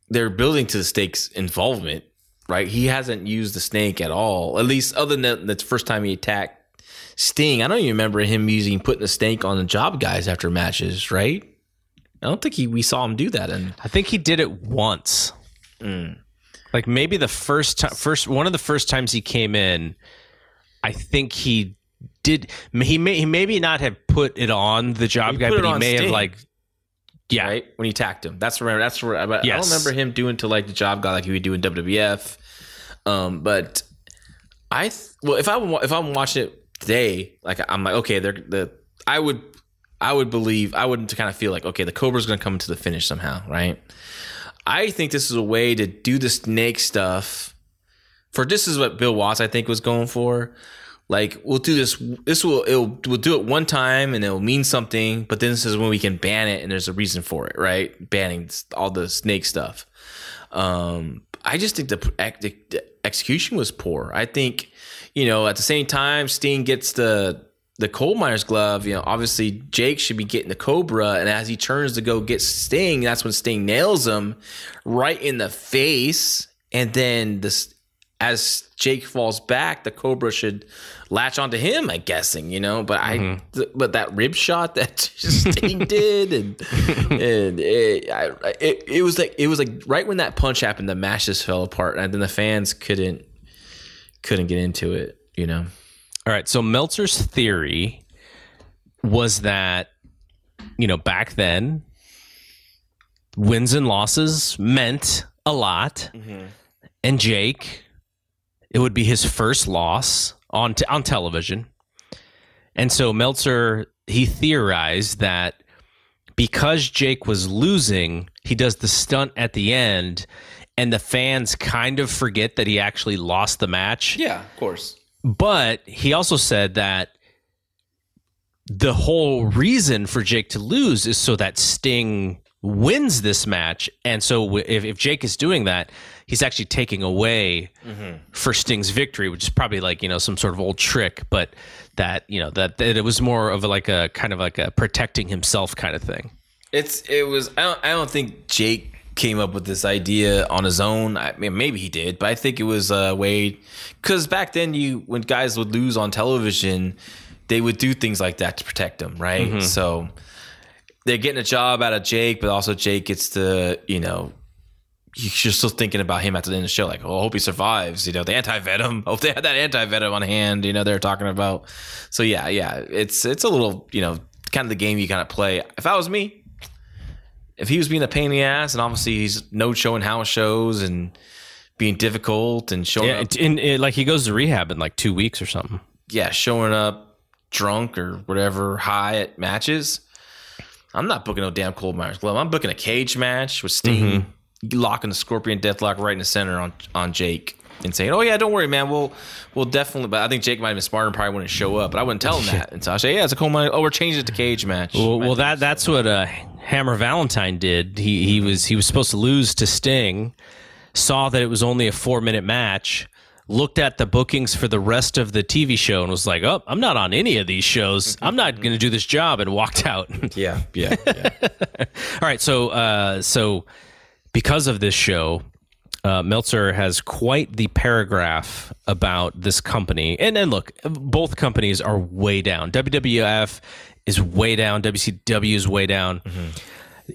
they're building to the snake's involvement, right? He hasn't used the snake at all, at least other than the first time he attacked Sting. I don't even remember him using putting the snake on the job guys after matches, right? I don't think he we saw him do that. And i think he did it once like maybe the first time first one of the first times he came in i think he did he may he maybe not have put it on the job He guy but he may have like Yeah. right when he attacked him. That's where that's where I, I don't remember him doing to like the job guy like he would do in WWF. Um, but I th- well if I if I'm watching it today, like I'm like okay, they're the I would I would believe I would kind of feel like okay, the Cobra's to come to the finish somehow, right? I think this is a way to do the snake stuff. For this is what Bill Watts I think was going for. Like we'll do this. This will it'll we'll do it one time and it'll mean something. But then this is when we can ban it and there's a reason for it, right? Banning all the snake stuff. Um, I just think the, the execution was poor. I think you know at the same time Sting gets the the coal miner's glove. You know, obviously Jake should be getting the Cobra, and as he turns to go get Sting, that's when Sting nails him right in the face, and then this. As Jake falls back, the Cobra should latch onto him. I'm guessing, you know. But I, mm-hmm. th- but that rib shot that (laughs) Sting did, and (laughs) and it, I, it, it was like it was like right when that punch happened, the match just fell apart, and then the fans couldn't couldn't get into it, you know. All right. So Meltzer's theory was that, you know, back then, wins and losses meant a lot. Mm-hmm. And Jake, it would be his first loss on t- on television. And so Meltzer, he theorized that because Jake was losing, he does the stunt at the end, and the fans kind of forget that he actually lost the match. Yeah, of course. But he also said that the whole reason for Jake to lose is so that Sting wins this match. And so if, if Jake is doing that, he's actually taking away mm-hmm. for Sting's victory, which is probably like, you know, some sort of old trick, but that, you know, that, that it was more of a, like a kind of like a protecting himself kind of thing. It's it was. I don't, I don't think Jake came up with this idea on his own. I mean, maybe he did, but I think it was a way because back then, you when guys would lose on television, they would do things like that to protect them, right? Mm-hmm. So they're getting a job out of Jake, but also Jake gets to you know. You're still thinking about him at the end of the show, like, oh, I hope he survives. You know, the anti venom. (laughs) Hope they had that anti venom on hand. You know, they're talking about. So yeah, yeah, it's it's a little, you know, kind of the game you kind of play. If I was me, if he was being a pain in the ass, and obviously he's no showing house shows and being difficult and showing Yeah. up, And, and, like he goes to rehab in like two weeks or something. yeah, showing up drunk or whatever, high at matches. I'm not booking no damn coal miner's glove. I'm booking a cage match with Sting mm-hmm. locking the Scorpion Deathlock right in the center on on Jake and saying, "Oh yeah, don't worry, man. We'll we'll definitely." But I think Jake might have been smarter and probably wouldn't show up. But I wouldn't tell him that. And so I say, "Yeah, it's a coal miner's. Oh, we're changing it to cage match." Well, well, that that's what uh, Hammer Valentine did. He he was he was supposed to lose to Sting, saw that it was only a four minute match, looked at the bookings for the rest of the TV show, and was like, "Oh, I'm not on any of these shows. I'm not going to do this job," and walked out. (laughs) yeah, yeah, yeah. (laughs) All right, so uh, so because of this show, uh, Meltzer has quite the paragraph about this company. And then look, both companies are way down. WWF is way down. WCW is way down.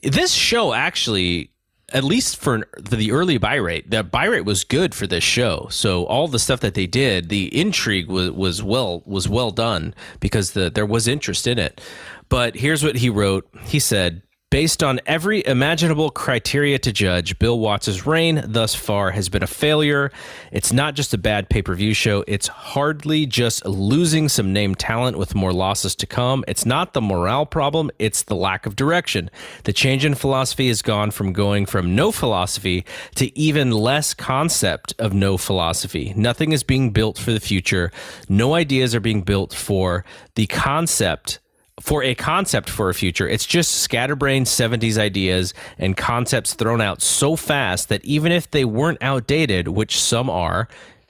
This show actually. At least for, for the early buy rate, the buy rate was good for this show. So all the stuff that they did, the intrigue was, was well was well done because the there was interest in it. But here's what he wrote. He said, Based on every imaginable criteria to judge, Bill Watts' reign thus far has been a failure. It's not just a bad pay per view show, it's hardly just losing some name talent with more losses to come. It's not the morale problem, it's the lack of direction. The change in philosophy has gone from going from no philosophy to even less concept of no philosophy. Nothing is being built for the future, no ideas are being built for the concept for a concept for a future. It's just scatterbrained 70s ideas and concepts thrown out so fast that even if they weren't outdated, which some are,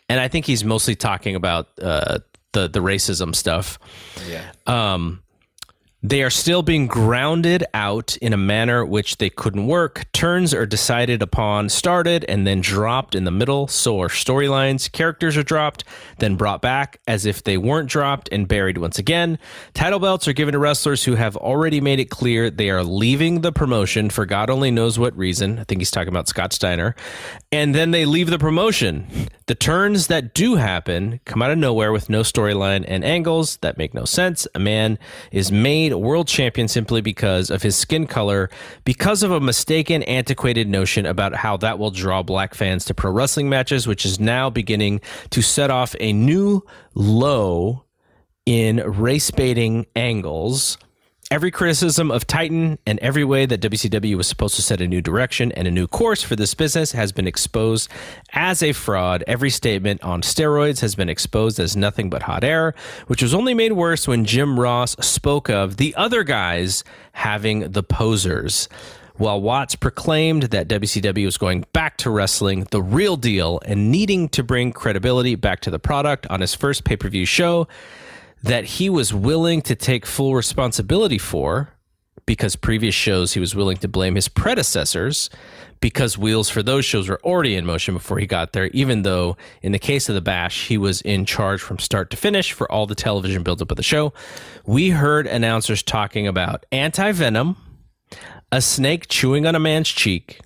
and I think he's mostly talking about uh, the the racism stuff. Yeah. Um, they are still being grounded out in a manner which they couldn't work. Turns are decided upon, started, and then dropped in the middle. So are storylines. Characters are dropped, then brought back as if they weren't dropped and buried once again. Title belts are given to wrestlers who have already made it clear they are leaving the promotion for God only knows what reason. I think he's talking about Scott Steiner. And then they leave the promotion. (laughs) The turns that do happen come out of nowhere with no storyline and angles that make no sense. A man is made world champion simply because of his skin color, because of a mistaken, antiquated notion about how that will draw black fans to pro wrestling matches, which is now beginning to set off a new low in race baiting angles. Every criticism of Titan and every way that WCW was supposed to set a new direction and a new course for this business has been exposed as a fraud. Every statement on steroids has been exposed as nothing but hot air, which was only made worse when Jim Ross spoke of the other guys having the posers. While Watts proclaimed that WCW was going back to wrestling, the real deal, and needing to bring credibility back to the product on his first pay per view show, that he was willing to take full responsibility for because previous shows he was willing to blame his predecessors because wheels for those shows were already in motion before he got there even though in the case of the bash he was in charge from start to finish for all the television buildup of the show. We heard announcers talking about anti-venom a snake chewing on a man's cheek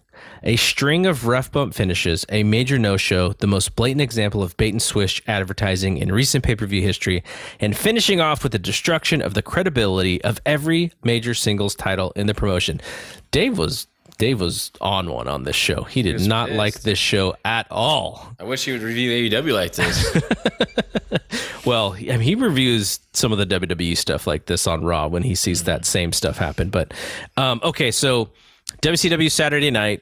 a string of ref bump finishes, a major no show, the most blatant example of bait and switch advertising in recent pay per view history, and finishing off with the destruction of the credibility of every major singles title in the promotion. Dave was. Dave was on one on this show. He did was not pissed. like this show at all. I wish he would review AEW like this. (laughs) Well, I mean, he reviews some of the WWE stuff like this on Raw when he sees that same stuff happen. But um, okay, so WCW Saturday night,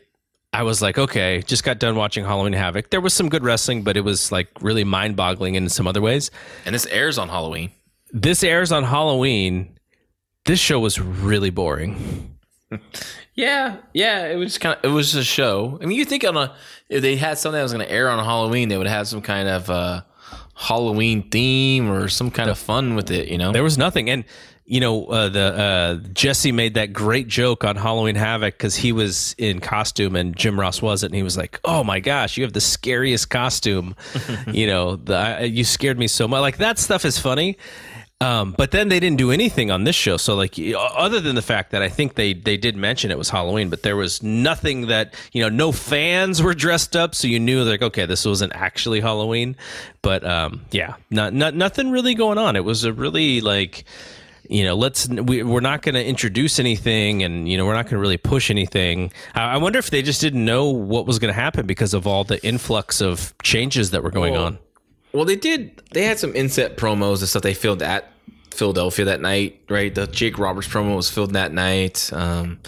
I was like, okay, just got done watching Halloween Havoc. There was some good wrestling, but it was like really mind boggling in some other ways. and this airs on Halloween. This airs on Halloween. This show was really boring. (laughs) Yeah, yeah. It was kind of it was a show. I mean, you think on a if they had something that was going to air on Halloween, they would have some kind of uh, Halloween theme or some kind of fun with it. You know, There was nothing, and you know uh, the uh, Jesse made that great joke on Halloween Havoc because he was in costume and Jim Ross wasn't, and he was like, "Oh my gosh, you have the scariest costume." (laughs) you know, the, I, you scared me so much. Like that stuff is funny. Um, but then they didn't do anything on this show. So like, other than the fact that I think they they did mention it was Halloween, but there was nothing that you know, no fans were dressed up, so you knew like, okay, this wasn't actually Halloween. But um, yeah, not not nothing really going on. It was a really like you know, let's we, we're not going to introduce anything, and you know, we're not going to really push anything. I, I wonder if they just didn't know what was going to happen because of all the influx of changes that were going Well, on. Well, they did. They had some inset promos and stuff they filmed at Philadelphia that night, right? The Jake Roberts promo was filmed that night. Um,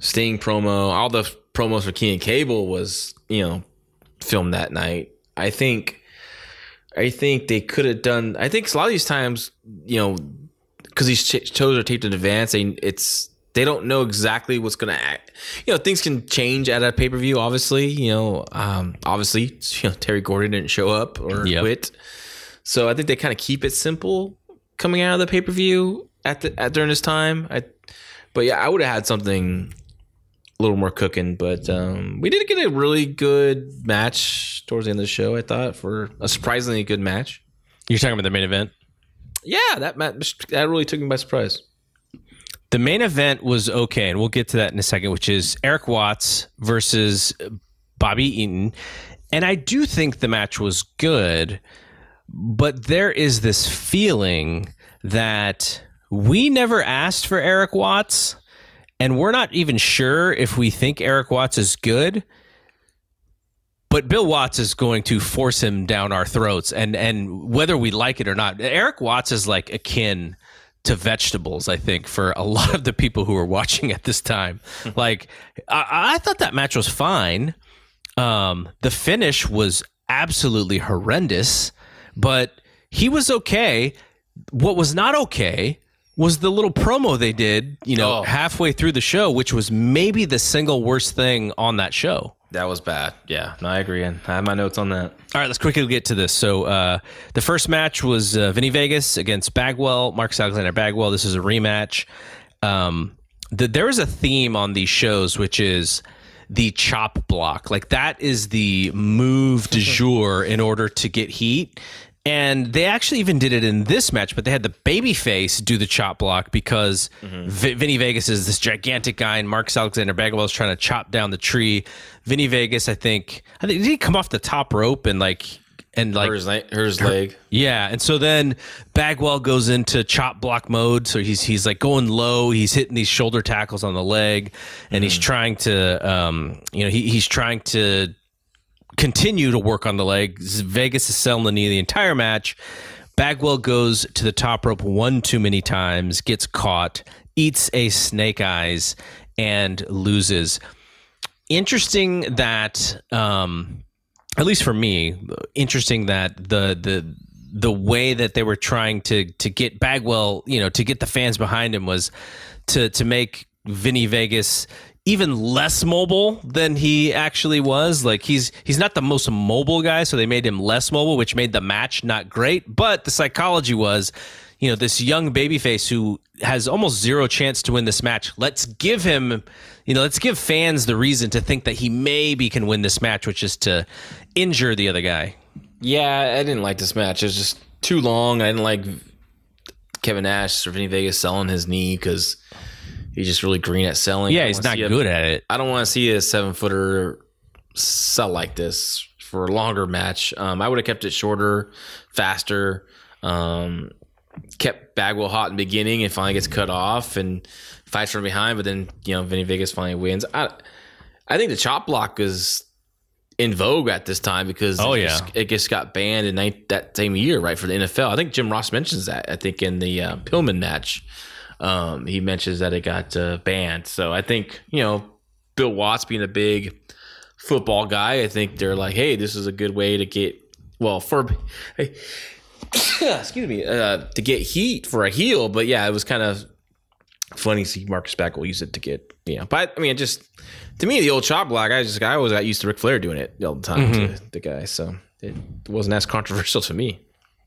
Sting promo, all the promos for King of Cable was, you know, filmed that night. I think, I think they could have done. I think a lot of these times, you know, because these shows are taped in advance, and it's they don't know exactly what's gonna act. You know, things can change at a pay per view. Obviously, you know, um, obviously, (laughs) you know, Terry Gordy didn't show up or Yep. quit, so I think they kind of keep it simple coming out of the pay per view at the at during this time. I, but yeah, I would have had something a little more cooking. But um, we did get a really good match towards the end of the show. I thought for a surprisingly good match. You're talking about the main event. Yeah, that that really took me by surprise. The main event was okay, and we'll get to that in a second, which is Eric Watts versus Bobby Eaton. And I do think the match was good, but there is this feeling that we never asked for Eric Watts, and we're not even sure if we think Eric Watts is good. But Bill Watts is going to force him down our throats, and and whether we like it or not, Eric Watts is like akin to vegetables. I think for a (laughs) lot of the people who are watching at this time, like I, I thought that match was fine. Um, the finish was absolutely horrendous, but he was okay. What was not okay was the little promo they did, you know, Oh. halfway through the show, which was maybe the single worst thing on that show. That was bad. Yeah, no, I agree. And I have my notes on that. All right, let's quickly get to this. So, uh, the first match was uh, Vinny Vegas against Bagwell, Marcus Alexander Bagwell. This is a rematch. Um, the, there is a theme on these shows, which is the chop block. Like, that is the move du jour in order to get heat. And they actually even did it in this match, but they had the babyface do the chop block because V- Vinny Vegas is this gigantic guy, and Marcus Alexander Bagwell is trying to chop down the tree. Vinny Vegas, I think, I think did he come off the top rope and like and like Her his, her his leg. yeah, and so then Bagwell goes into chop block mode. So he's he's like going low. He's hitting these shoulder tackles on the leg, and he's trying to, um, you know, he, he's trying to continue to work on the leg. Vegas is selling the knee the entire match. Bagwell goes to the top rope one too many times, gets caught, eats a snake eyes, and loses. Interesting that, um, at least for me, interesting that the the the way that they were trying to to get Bagwell, you know, to get the fans behind him was to to make Vinny Vegas even less mobile than he actually was. Like he's he's not the most mobile guy, so they made him less mobile, which made the match not great. But the psychology was, you know, this young babyface who has almost zero chance to win this match. Let's give him, you know, let's give fans the reason to think that he maybe can win this match, which is to injure the other guy. Yeah, I didn't like this match. It was just too long. I didn't like Kevin Nash or Vinny Vegas selling his knee because he's just really green at selling. Yeah, he's not see a- good at it. I don't want to see a seven footer sell like this for a longer match. Um, I would have kept it shorter, faster. Um, kept Bagwell hot in the beginning and finally gets cut off and fights from behind, but then you know Vinny Vegas finally wins. I I think the chop block is in vogue at this time because Oh, it yeah. just, it just got banned in that same year, right for the NFL. I think Jim Ross mentions that. I think in the uh, Pillman match, um, he mentions that it got uh, banned. So I think you know Bill Watts being a big football guy, I think they're like, hey, this is a good way to get well for. (coughs) excuse me, uh, to get heat for a heel. But yeah, it was kind of funny to see Marcus Bagwell use it to get, you know. But I mean, just to me, the old chop block, I just I always got used to Ric Flair doing it all the time to the guy, so it wasn't as (laughs) controversial to me.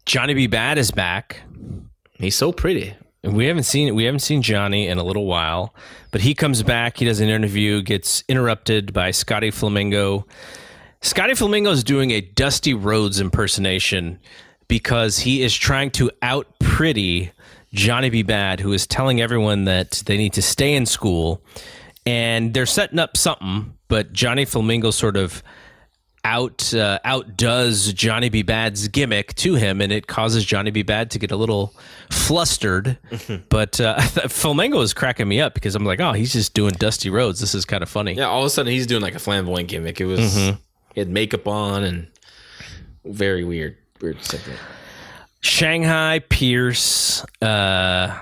Johnny B. Bad is back. He's so pretty. We haven't seen we haven't seen Johnny in a little while, but he comes back. He does an interview, gets interrupted by Scotty Flamingo. Scotty Flamingo is doing a Dusty Rhodes impersonation because he is trying to out pretty Johnny B. Bad, who is telling everyone that they need to stay in school, and they're setting up something. But Johnny Flamingo sort of out uh, outdoes Johnny B. Bad's gimmick to him, and it causes Johnny B. Bad to get a little flustered. but uh, (laughs) Flamingo is cracking me up because I'm like, oh, he's just doing Dusty Rhodes. This is kind of funny. Yeah, all of a sudden he's doing like a flamboyant gimmick. It was he had makeup on and very weird, weird segment. Shanghai Pierce uh,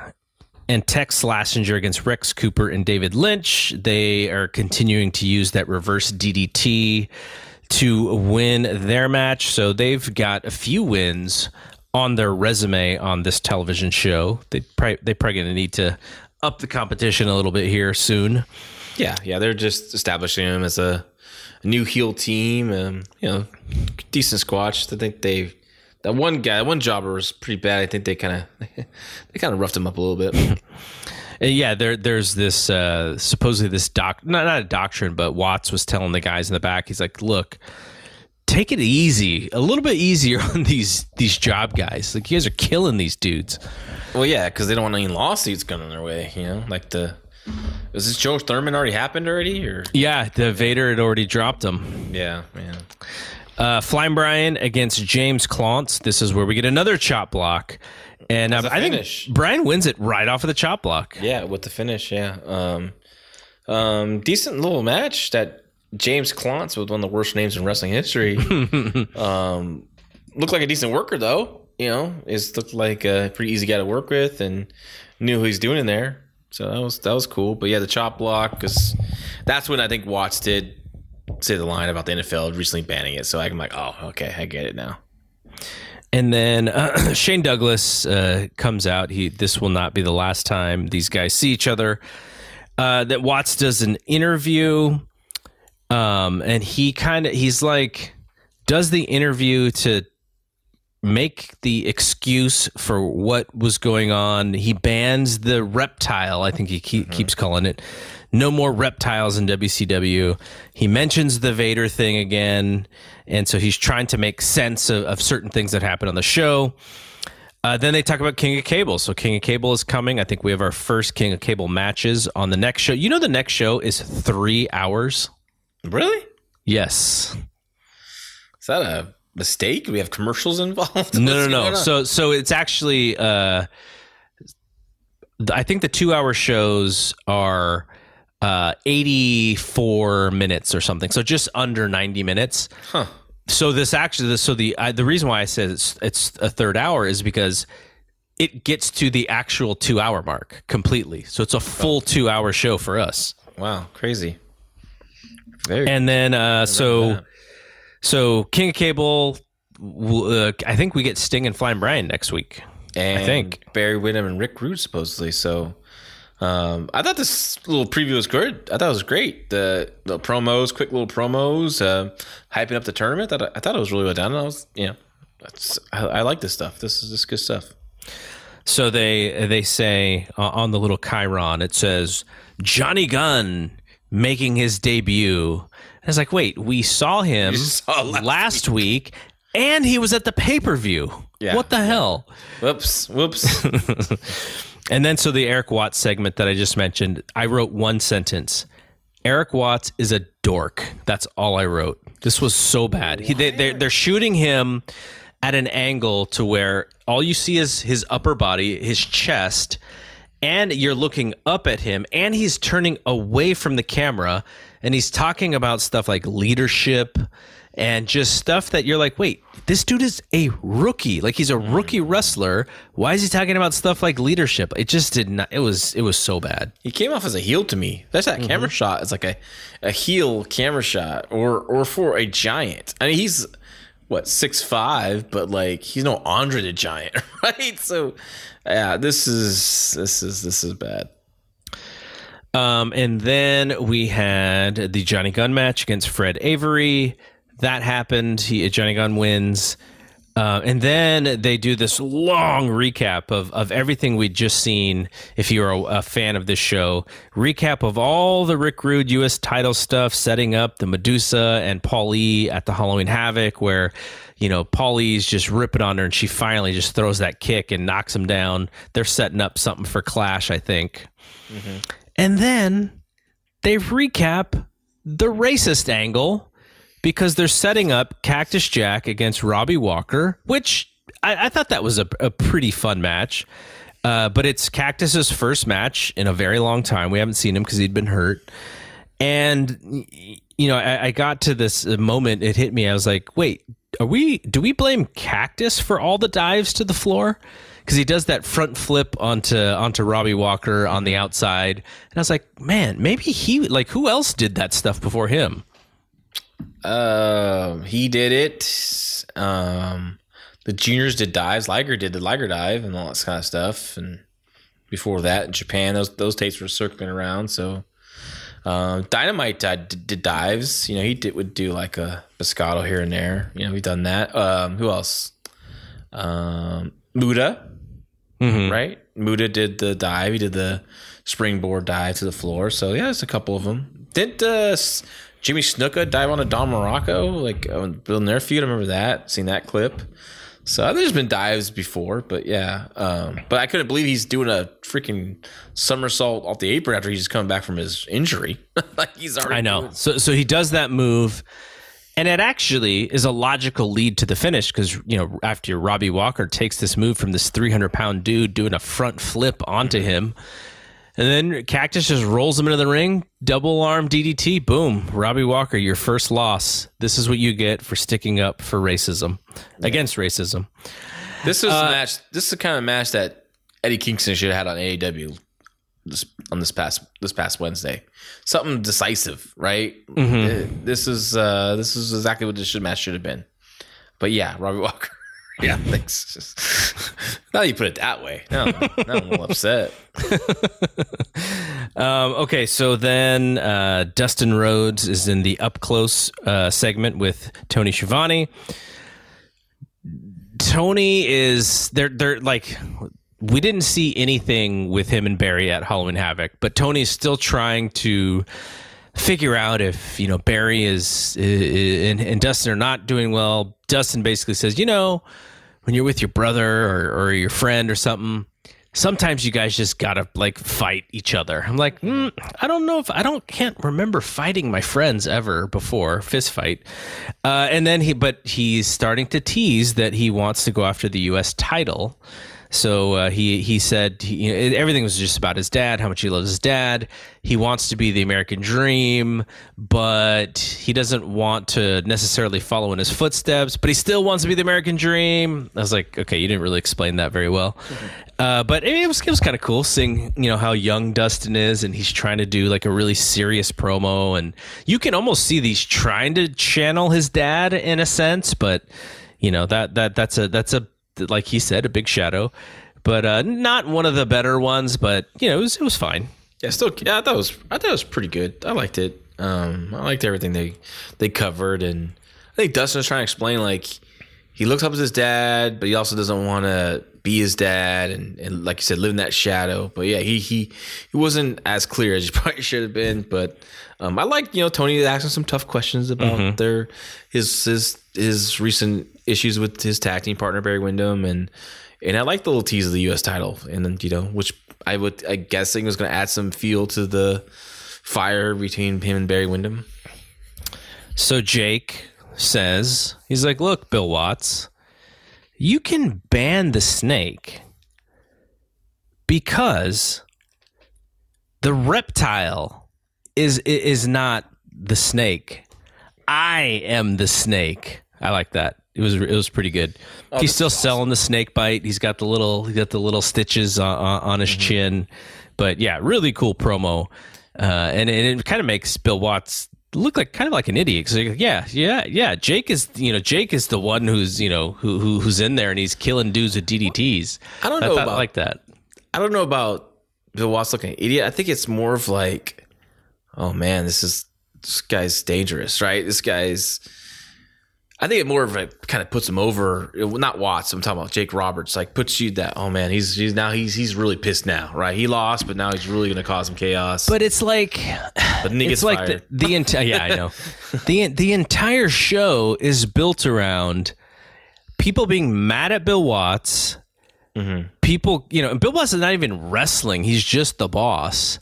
and Tex Slazenger against Rex Cooper and David Lynch. They are continuing to use that reverse DDT to win their match. So they've got a few wins on their resume on this television show. They probably, they probably going to need to up the competition a little bit here soon. Yeah, yeah, they're just establishing them as a, new heel team. Um, you know, decent squash. I think they that one guy, that one jobber was pretty bad. I think they kind of (laughs) they kind of roughed him up a little bit. (laughs) Uh, Yeah, there, there's this uh, supposedly this doc, not not a doctrine, but Watts was telling the guys in the back. He's like, "Look, take it easy, a little bit easier (laughs) on these these job guys. Like you guys are killing these dudes." well, yeah, because they don't want any lawsuits coming their way. You know, like the was this Joe Thurman already happened already, or Yeah, the Vader had already dropped him. yeah, man. Uh, Flying Brian against James Clontz. This is where we get another chop block, and the I finish? think Brian wins it right off of the chop block. Yeah, with the finish, yeah. Um, um, decent little match that James Klontz with one of the worst names in wrestling history. (laughs) um, looked like a decent worker though. You know, is looked like a pretty easy guy to work with and knew who he's doing in there. So that was that was cool. But yeah, the chop block because that's when I think Watts did say the line about the NFL recently banning it. So I'm like, oh, okay, I get it now. And then uh, (clears throat) Shane Douglas uh, comes out. He this will not be the last time these guys see each other. Uh, that Watts does an interview, um, and he kind of he's like does the interview to make the excuse for what was going on. He bans the reptile. I think he keep, keeps calling it. No more reptiles in WCW. He mentions the Vader thing again, and so he's trying to make sense of, of certain things that happen on the show. Uh, then they talk about King of Cable. So King of Cable is coming. I think we have our first King of Cable matches on the next show. You know, the next show is three hours. Really? Yes. Is that a mistake? We have commercials involved? (laughs) No, no, no. So, so it's actually. Uh, I think the two-hour shows are uh, eighty-four minutes or something. So just under ninety minutes. Huh. So this actually, this, so the uh, the reason why I said it's it's a third hour is because it gets to the actual two-hour mark completely. So it's a full two-hour show for us. Wow, crazy. Very And then, uh, so that. so King of Cable. Uh, I think we get Sting and Flying Brian next week. and I think. Barry Windham and Rick Rude supposedly. So um, I thought this little preview was good. I thought it was great. The the promos, quick little promos, uh, hyping up the tournament. I, I thought it was really well done. I was, you know, that's, I, I like this stuff. This is this is good stuff. So they they say uh, on the little chyron, it says Johnny Gunn making his debut. And was like, wait, we saw him (laughs) saw last last, week. and he was at the pay per view. Yeah. What the hell? Whoops, whoops. (laughs) And then so the Eric Watts segment that I just mentioned, I wrote one sentence. Eric Watts is a dork. That's all I wrote. This was so bad. He, they, they're, they're shooting him at an angle to where all you see is his upper body, his chest, and you're looking up at him, and he's turning away from the camera, and he's talking about stuff like leadership and just stuff that you're like, wait, this dude is a rookie. Like he's a rookie wrestler. Why is he talking about stuff like leadership? It just did not. It was it was so bad. he came off as a heel to me. That's that camera shot. It's like a, a heel camera shot, or or for a giant. I mean, he's what six five, but like he's no Andre the Giant, (laughs) right? So, yeah, this is this is this is bad. Um, and then we had the Johnny Gunn match against Fred Avery. That happened. He, Johnny Gunn wins. Uh, and then they do this long recap of, of everything we'd just seen. If you're a, a fan of this show, recap of all the Rick Rude U.S. title stuff, setting up the Medusa and Paulie at the Halloween Havoc, where you know Paulie's just ripping on her, and she finally just throws that kick and knocks him down. They're setting up something for Clash, I think. And then they recap the racist angle because they're setting up Cactus Jack against Robbie Walker, which I, I thought that was a, a pretty fun match. Uh, but it's Cactus's first match in a very long time. We haven't seen him because he'd been hurt. And you know, I, I got to this moment. It hit me. I was like, "Wait, are we? Do we blame Cactus for all the dives to the floor? Because he does that front flip onto onto Robbie Walker on the outside." And I was like, "Man, maybe he like who else did that stuff before him?" Um, he did it. Um, the juniors did dives. Liger did the Liger dive and all that kind of stuff. And before that, in Japan, those those tapes were circling around. So, um, Dynamite uh, did, did dives. You know, he did would do like a Biscotto here and there. You know, we've done that. Um, who else? Um, Muta, right? Muta did the dive. He did the springboard dive to the floor. So yeah, there's a couple of them. Did uh, S- Jimmy Snuka dive on a Don Muraco like uh, building their feud? I remember that. Seen that clip. So there's been dives before, but yeah. Um, but I couldn't believe he's doing a freaking somersault off the apron after he's just coming back from his injury. (laughs) like he's already. I know. doing- So so he does that move, and it actually is a logical lead to the finish because you know after Robbie Walker takes this move from this 300 pound dude doing a front flip onto him, and then Cactus just rolls him into the ring, double arm DDT, boom, Robbie Walker, your first loss. This is what you get for sticking up for racism against racism. This is a match. This is the kind of match that Eddie Kingston should have had on AEW this, on this past this past Wednesday. Something decisive, right? Uh, This is uh, this is exactly what this should, match should have been. But yeah, Robbie (laughs) Walker. Yeah, thanks. (laughs) now you put it that way, now, now I'm a little upset. (laughs) Um, okay, so then uh, Dustin Rhodes is in the up close uh, segment with Tony Schiavone. Tony is they're they're like we didn't see anything with him and Barry at Halloween Havoc, but Tony's still trying to figure out if you know Barry is, is and, and Dustin are not doing well. Dustin basically says, you know, when you're with your brother or, or your friend or something, sometimes you guys just gotta like fight each other. I'm like, mm, I don't know if I don't can't remember fighting my friends ever before fist fight. Uh, and then he, but he's starting to tease that he wants to go after the U.S. title. So uh, he he said he, you know, everything was just about his dad, how much he loves his dad. He wants to be the American dream, but he doesn't want to necessarily follow in his footsteps. But he still wants to be the American dream. I was like, okay, you didn't really explain that very well. Uh, but it was it was kind of cool seeing you know how young Dustin is, and he's trying to do like a really serious promo, and you can almost see these trying to channel his dad in a sense, but you know that that that's a that's a like he said, a big shadow, but uh, not one of the better ones. But you know, it was it was fine. Yeah, still, yeah, I thought it was, I thought it was pretty good. I liked it. Um, I liked everything they they covered, and I think Dustin was trying to explain like he looks up to his dad, but he also doesn't want to be his dad, and, and like you said, live in that shadow. But yeah, he he he wasn't as clear as he (laughs) probably should have been. But um, I like you know Tony asking some tough questions about Mm-hmm. their his his his recent issues with his tag team partner Barry Windham, and and I like the little tease of the U.S. title, and then you know which I would I guessing was going to add some feel to the fire between him and Barry Windham. So Jake says he's like, look, Bill Watts, you can ban the snake because the reptile is is not the snake. I am the snake. I like that. It was it was pretty good. he's still selling the snake bite. He's got the little he got the little stitches on, on, his chin. But yeah, really cool promo. Uh, and, and it kind of makes Bill Watts look like kind of like an idiot. 'Cause, like, yeah, yeah, yeah. Jake is you know Jake is the one who's you know who, who who's in there and he's killing dudes with DDTs. I don't know thought- about- like that. I don't know about Bill Watts looking idiot. I think it's more of like, oh man, this is this guy's dangerous, right? This guy's. I think it more of a kind of puts him over. Not Watts. I'm talking about Jake Roberts. Like puts you that. Oh man, he's he's now he's he's really pissed now, right? He lost, but now he's really going to cause some chaos. But it's like But it's like fired. the, (laughs) the entire yeah I know the the entire show is built around people being mad at Bill Watts. Mm-hmm. People, you know, and Bill Watts is not even wrestling; he's just the boss.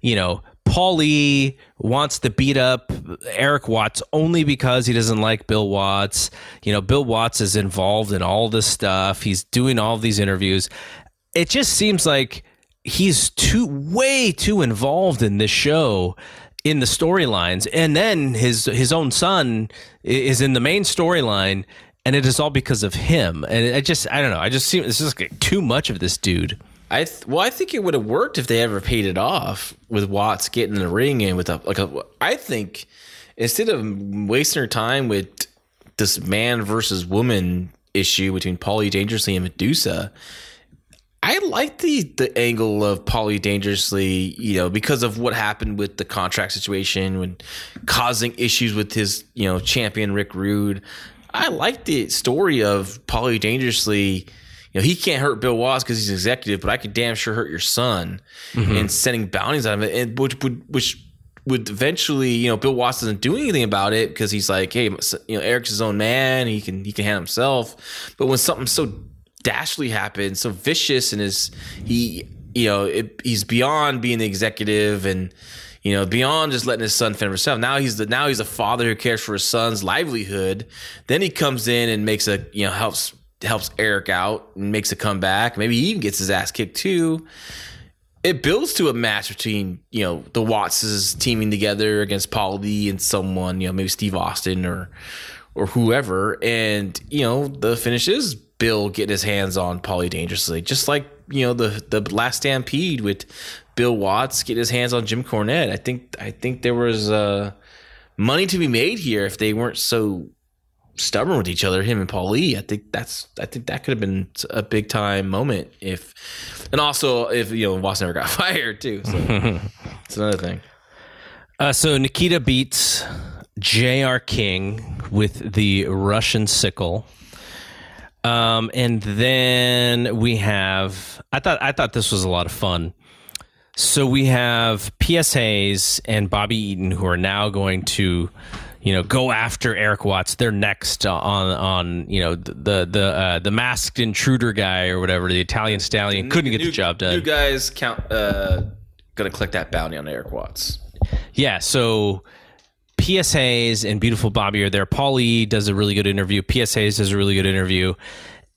You know, Paulie wants to beat up Eric Watts only because he doesn't like Bill Watts. You know, Bill Watts is involved in all this stuff. He's doing all these interviews. It just seems like he's too way too involved in this show in the storylines and then his his own son is in the main storyline and it is all because of him and I just I don't know I just see it's just like too much of this dude I th- well, I think it would have worked if they ever paid it off with Watts getting the ring and with a like a. I think instead of wasting her time with this man versus woman issue between Paulie Dangerously and Medusa, I like the the angle of Paulie Dangerously, you know, because of what happened with the contract situation when causing issues with his, you know, champion Rick Rude. I like the story of Paulie Dangerously. You know, he can't hurt Bill Watts because he's executive, but I could damn sure hurt your son mm-hmm. and sending bounties on him, and which would which would eventually, you know, Bill Watts doesn't do anything about it because he's like, hey, you know, Eric's his own man, he can he can handle himself. But when something so dashly happens, so vicious, and is he, you know, it, he's beyond being the executive and you know, beyond just letting his son fend for himself. Now he's the now he's a father who cares for his son's livelihood. Then he comes in and makes a you know helps helps Eric out and makes a comeback. Maybe he even gets his ass kicked too. It builds to a match between you know the Wattses teaming together against Paulie and someone you know maybe Steve Austin or or whoever, and you know the finish is Bill getting his hands on Paulie dangerously, just like you know the the last Stampede with Bill Watts getting his hands on Jim Cornette. I think I think there was uh, money to be made here if they weren't so stubborn with each other, him and Paulie. I think that's I think that could have been a big time moment if, and also if you know Watts never got (laughs) fired too. So (laughs) it's another thing. uh, so Nikita beats J.R. King with the Russian sickle Um, and then we have. I thought I thought this was a lot of fun. So we have PS Hayes and Bobby Eaton who are now going to, you know, go after Eric Watts. They're next on on you know the the uh, the masked intruder guy or whatever the Italian stallion couldn't get the job done. You guys count. Uh, gonna click that bounty on Eric Watts. Yeah, so P.S. Hayes and Beautiful Bobby are there. Paulie does a really good interview. P.S. Hayes does a really good interview.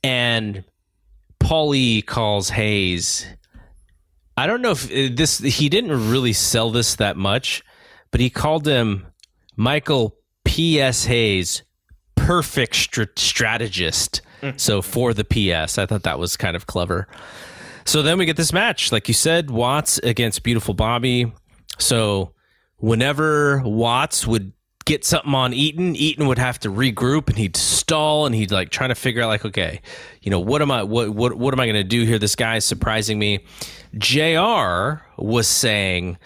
And Paulie calls Hayes. I don't know if uh, this, he didn't really sell this that much, but he called him Michael P.S. Hayes, perfect str- strategist. Mm. So for the PS, I thought that was kind of clever. So then we get this match, like you said, Watts against Beautiful Bobby. So whenever Watts would get something on Eaton, Eaton would have to regroup and he'd stall and he'd like trying to figure out like, okay, you know, what am I what what what am I gonna do here? This guy's surprising me. JR was saying,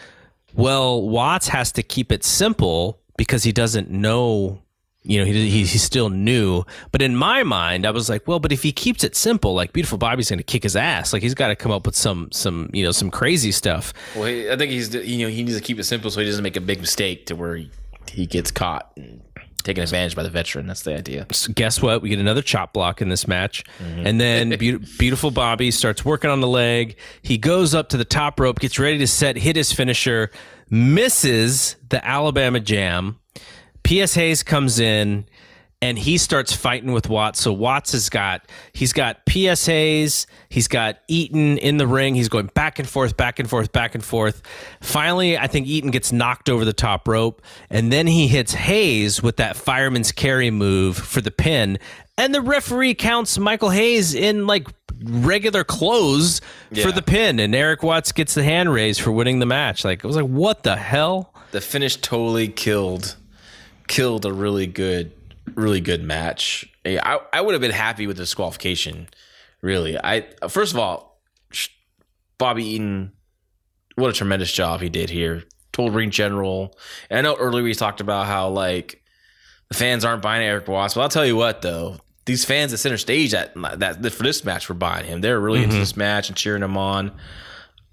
well, Watts has to keep it simple because he doesn't know you know, he, he, he's still new. But in my mind, I was like, well, but if he keeps it simple, like Beautiful Bobby's going to kick his ass. Like he's got to come up with some, some, you know, some crazy stuff. Well, he, I think he's you know he needs to keep it simple so he doesn't make a big mistake to where he, he gets caught and taken advantage by the veteran. That's the idea. So guess what? We get another chop block in this match. Mm-hmm. And then Beau- Beautiful Bobby starts working on the leg. He goes up to the top rope, gets ready to set, hit his finisher, misses the Alabama jam. P.S. Hayes comes in and he starts fighting with Watts. So Watts has got he's got P.S. Hayes, he's got Eaton in the ring. He's going back and forth, back and forth, back and forth. Finally, I think Eaton gets knocked over the top rope, and then he hits Hayes with that fireman's carry move for the pin. And the referee counts Michael Hayes in like regular clothes for the pin, and Erik Watts gets the hand raised for winning the match. Like I was like, what the hell? The finish totally killed killed a really good really good match. I I would have been happy with the disqualification. Really, I first of all, Bobby Eaton, what a tremendous job he did here. Told ring general. And I know earlier we talked about how like the fans aren't buying Erik Watts, but I'll tell you what though, these fans at center stage that that for this match were buying him. They're really into mm-hmm. this match and cheering him on.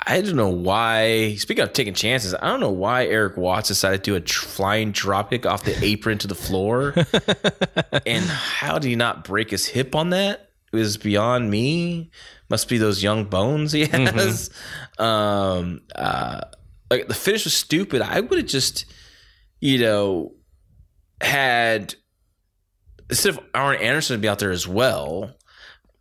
I don't know why. Speaking of taking chances, I don't know why Erik Watts decided to do a tr- flying dropkick off the (laughs) apron to the floor, and how did he not break his hip on that? It was beyond me. Must be those young bones he has. Um, uh, like the finish was stupid. I would have just, you know, had instead of Arn Anderson to be out there as well.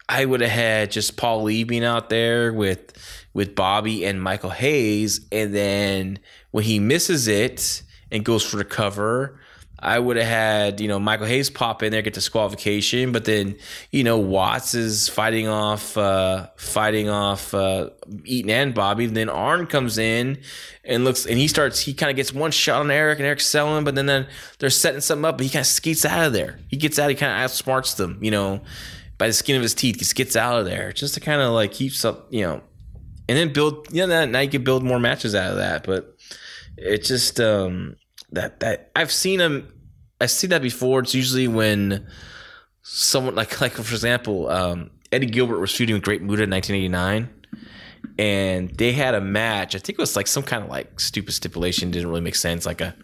I would have had just Paulie being out there with with Bobby and Michael Hayes, and then when he misses it and goes for the cover, I would have had you know Michael Hayes pop in there get disqualification, but then you know Watts is fighting off uh, fighting off uh, Eaton and Bobby. then Arn comes in and looks and he starts he kind of gets one shot on Erik and Erik's selling, but then then they're setting something up, but he kind of skates out of there. He gets out, he kind of outsmarts them, you know by the skin of his teeth, He gets out of there just to kind of like keeps up, you know, and then build. You know, now you can build more matches out of that. But it just um that that I've seen them. I've seen that before. It's usually when someone (laughs) like like for example, um, Eddie Gilbert was feuding with Great Muta in 1989. And they had a match. I think it was like some kind of like stupid stipulation. Didn't really make sense. Like a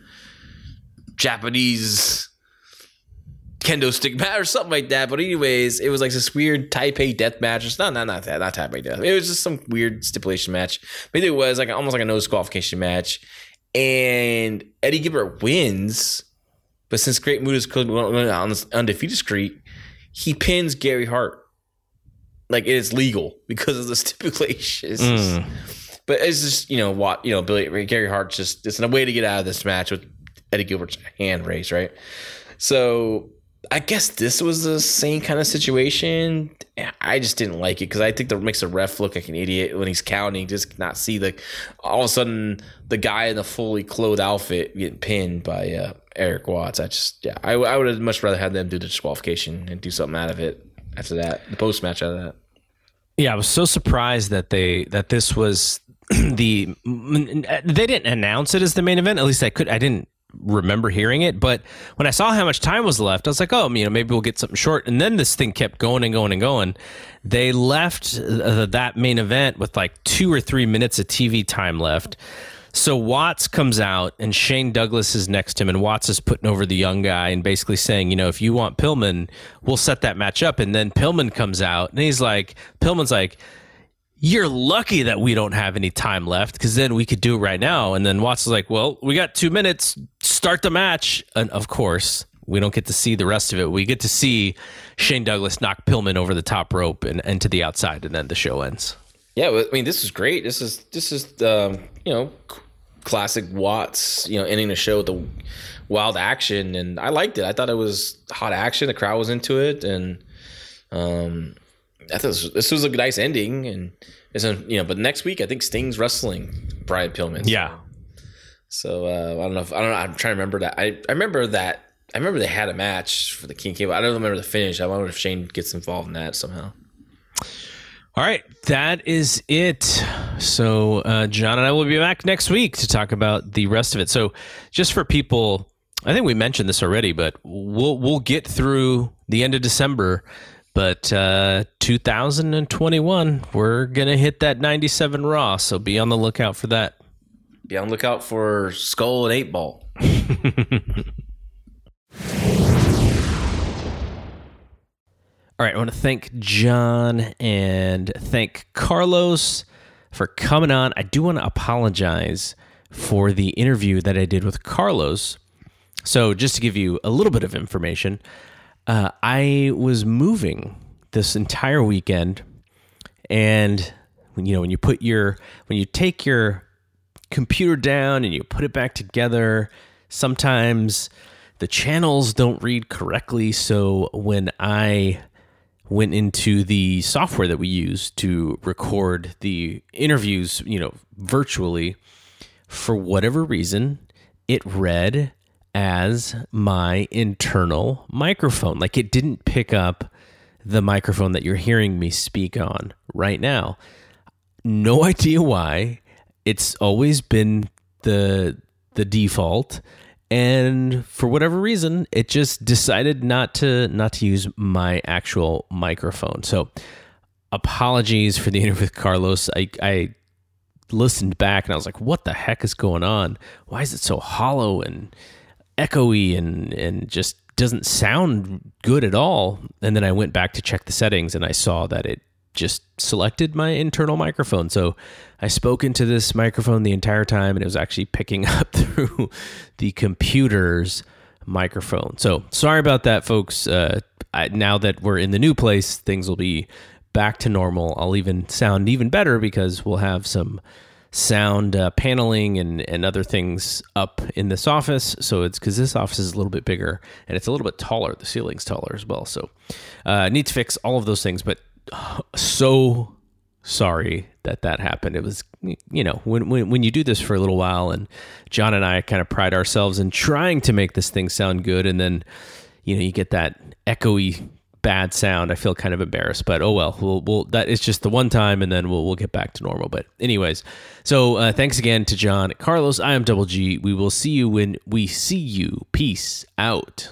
Japanese kendo stick match or something like that. But anyways, it was like this weird Taipei death match. It's not not not that not Taipei death. It was just some weird stipulation match. Maybe it was like almost like a no disqualification match. And Eddie Gilbert wins, but since Great Muta is on this undefeated streak, he pins Gary Hart. Like it is legal because of the (laughs) stipulations. Hmm. But it's just you know what you know Billy Gary Hart just it's a way to get out of this match with Eddie Gilbert's hand raised right. So I guess this was the same kind of situation. I just didn't like it because I think that makes the ref look like an idiot when he's counting. Just not see the all of a sudden the guy in the fully clothed outfit getting pinned by uh, Erik Watts. I just yeah, I, I would have much rather had them do the disqualification and do something out of it after that, the post match out of that. Yeah, I was so surprised that they that this was (clears throat) the they didn't announce it as the main event. At least I could I didn't remember hearing it. But when I saw how much time was left, I was like, oh, you know, maybe we'll get something short. And then this thing kept going and going and going. They left that main event with like two or three minutes of TV time left. So Watts comes out and Shane Douglas is next to him, and Watts is putting over the young guy and basically saying, you know, if you want Pillman, we'll set that match up. And then Pillman comes out and he's like, Pillman's like, you're lucky that we don't have any time left because then we could do it right now. And then Watts is like, well, we got two minutes, start the match. And of course, we don't get to see the rest of it. We get to see Shane Douglas knock Pillman over the top rope and, and to the outside, and then the show ends. Yeah, I mean, this is great. This is this is um, you know classic Watts. You know, ending the show with the wild action, and I liked it. I thought it was hot action. The crowd was into it, and um, I thought this was, this was a nice ending. And it's a, you know, but next week I think Sting's wrestling Brian Pillman. Yeah. So uh, I don't know. If, I don't know. I'm trying to remember that. I, I remember that. I remember they had a match for the King Cable. I don't remember the finish. I wonder if Shane gets involved in that somehow. All right, that is it. So, uh, John and I will be back next week to talk about the rest of it. So, just for people, I think we mentioned this already, but we'll we'll get through the end of December. But uh, 2021, we're gonna hit that 97 Raw. So be on the lookout for that. Be on the lookout for Skull and Eight Ball. (laughs) All right, I want to thank John and thank Carlos for coming on. I do want to apologize for the interview that I did with Carlos. So, just to give you a little bit of information, uh, I was moving this entire weekend, and you know when you put your when you take your computer down and you put it back together, sometimes the channels don't read correctly. So when I went into the software that we use to record the interviews, you know, virtually, for whatever reason, it read as my internal microphone. Like it didn't pick up the microphone that you're hearing me speak on right now. No (laughs) idea why. It's always been the the default and for whatever reason it just decided not to not to use my actual microphone so apologies for the (laughs) interview with carlos i i listened back and i was like what the heck is going on why is it so hollow and echoey and and just doesn't sound good at all and then i went back to check the settings and i saw that it just selected my internal microphone. So I spoke into this microphone the entire time and it was actually picking (laughs) up through the computer's microphone. So sorry about that, folks. Uh, I, now that we're in the new place, things will be back to normal. I'll even sound even better because we'll have some sound uh, paneling and, and other things up in this office. So it's because this office is a little bit bigger and it's a little bit taller. The ceiling's taller as well. So uh, need to fix all of those things. But (sighs) so sorry that that happened. It was, you know, when, when, when you do this for a little while, and John and I kind of pride ourselves in trying to make this thing sound good, and then, you know, you get that echoey bad sound. I feel kind of embarrassed, but oh well. We'll, we'll that is just the one time, and then we'll we'll get back to normal. But anyways, so uh, thanks again to John, Carlos. I am Double G. We will see you when we see you. Peace out.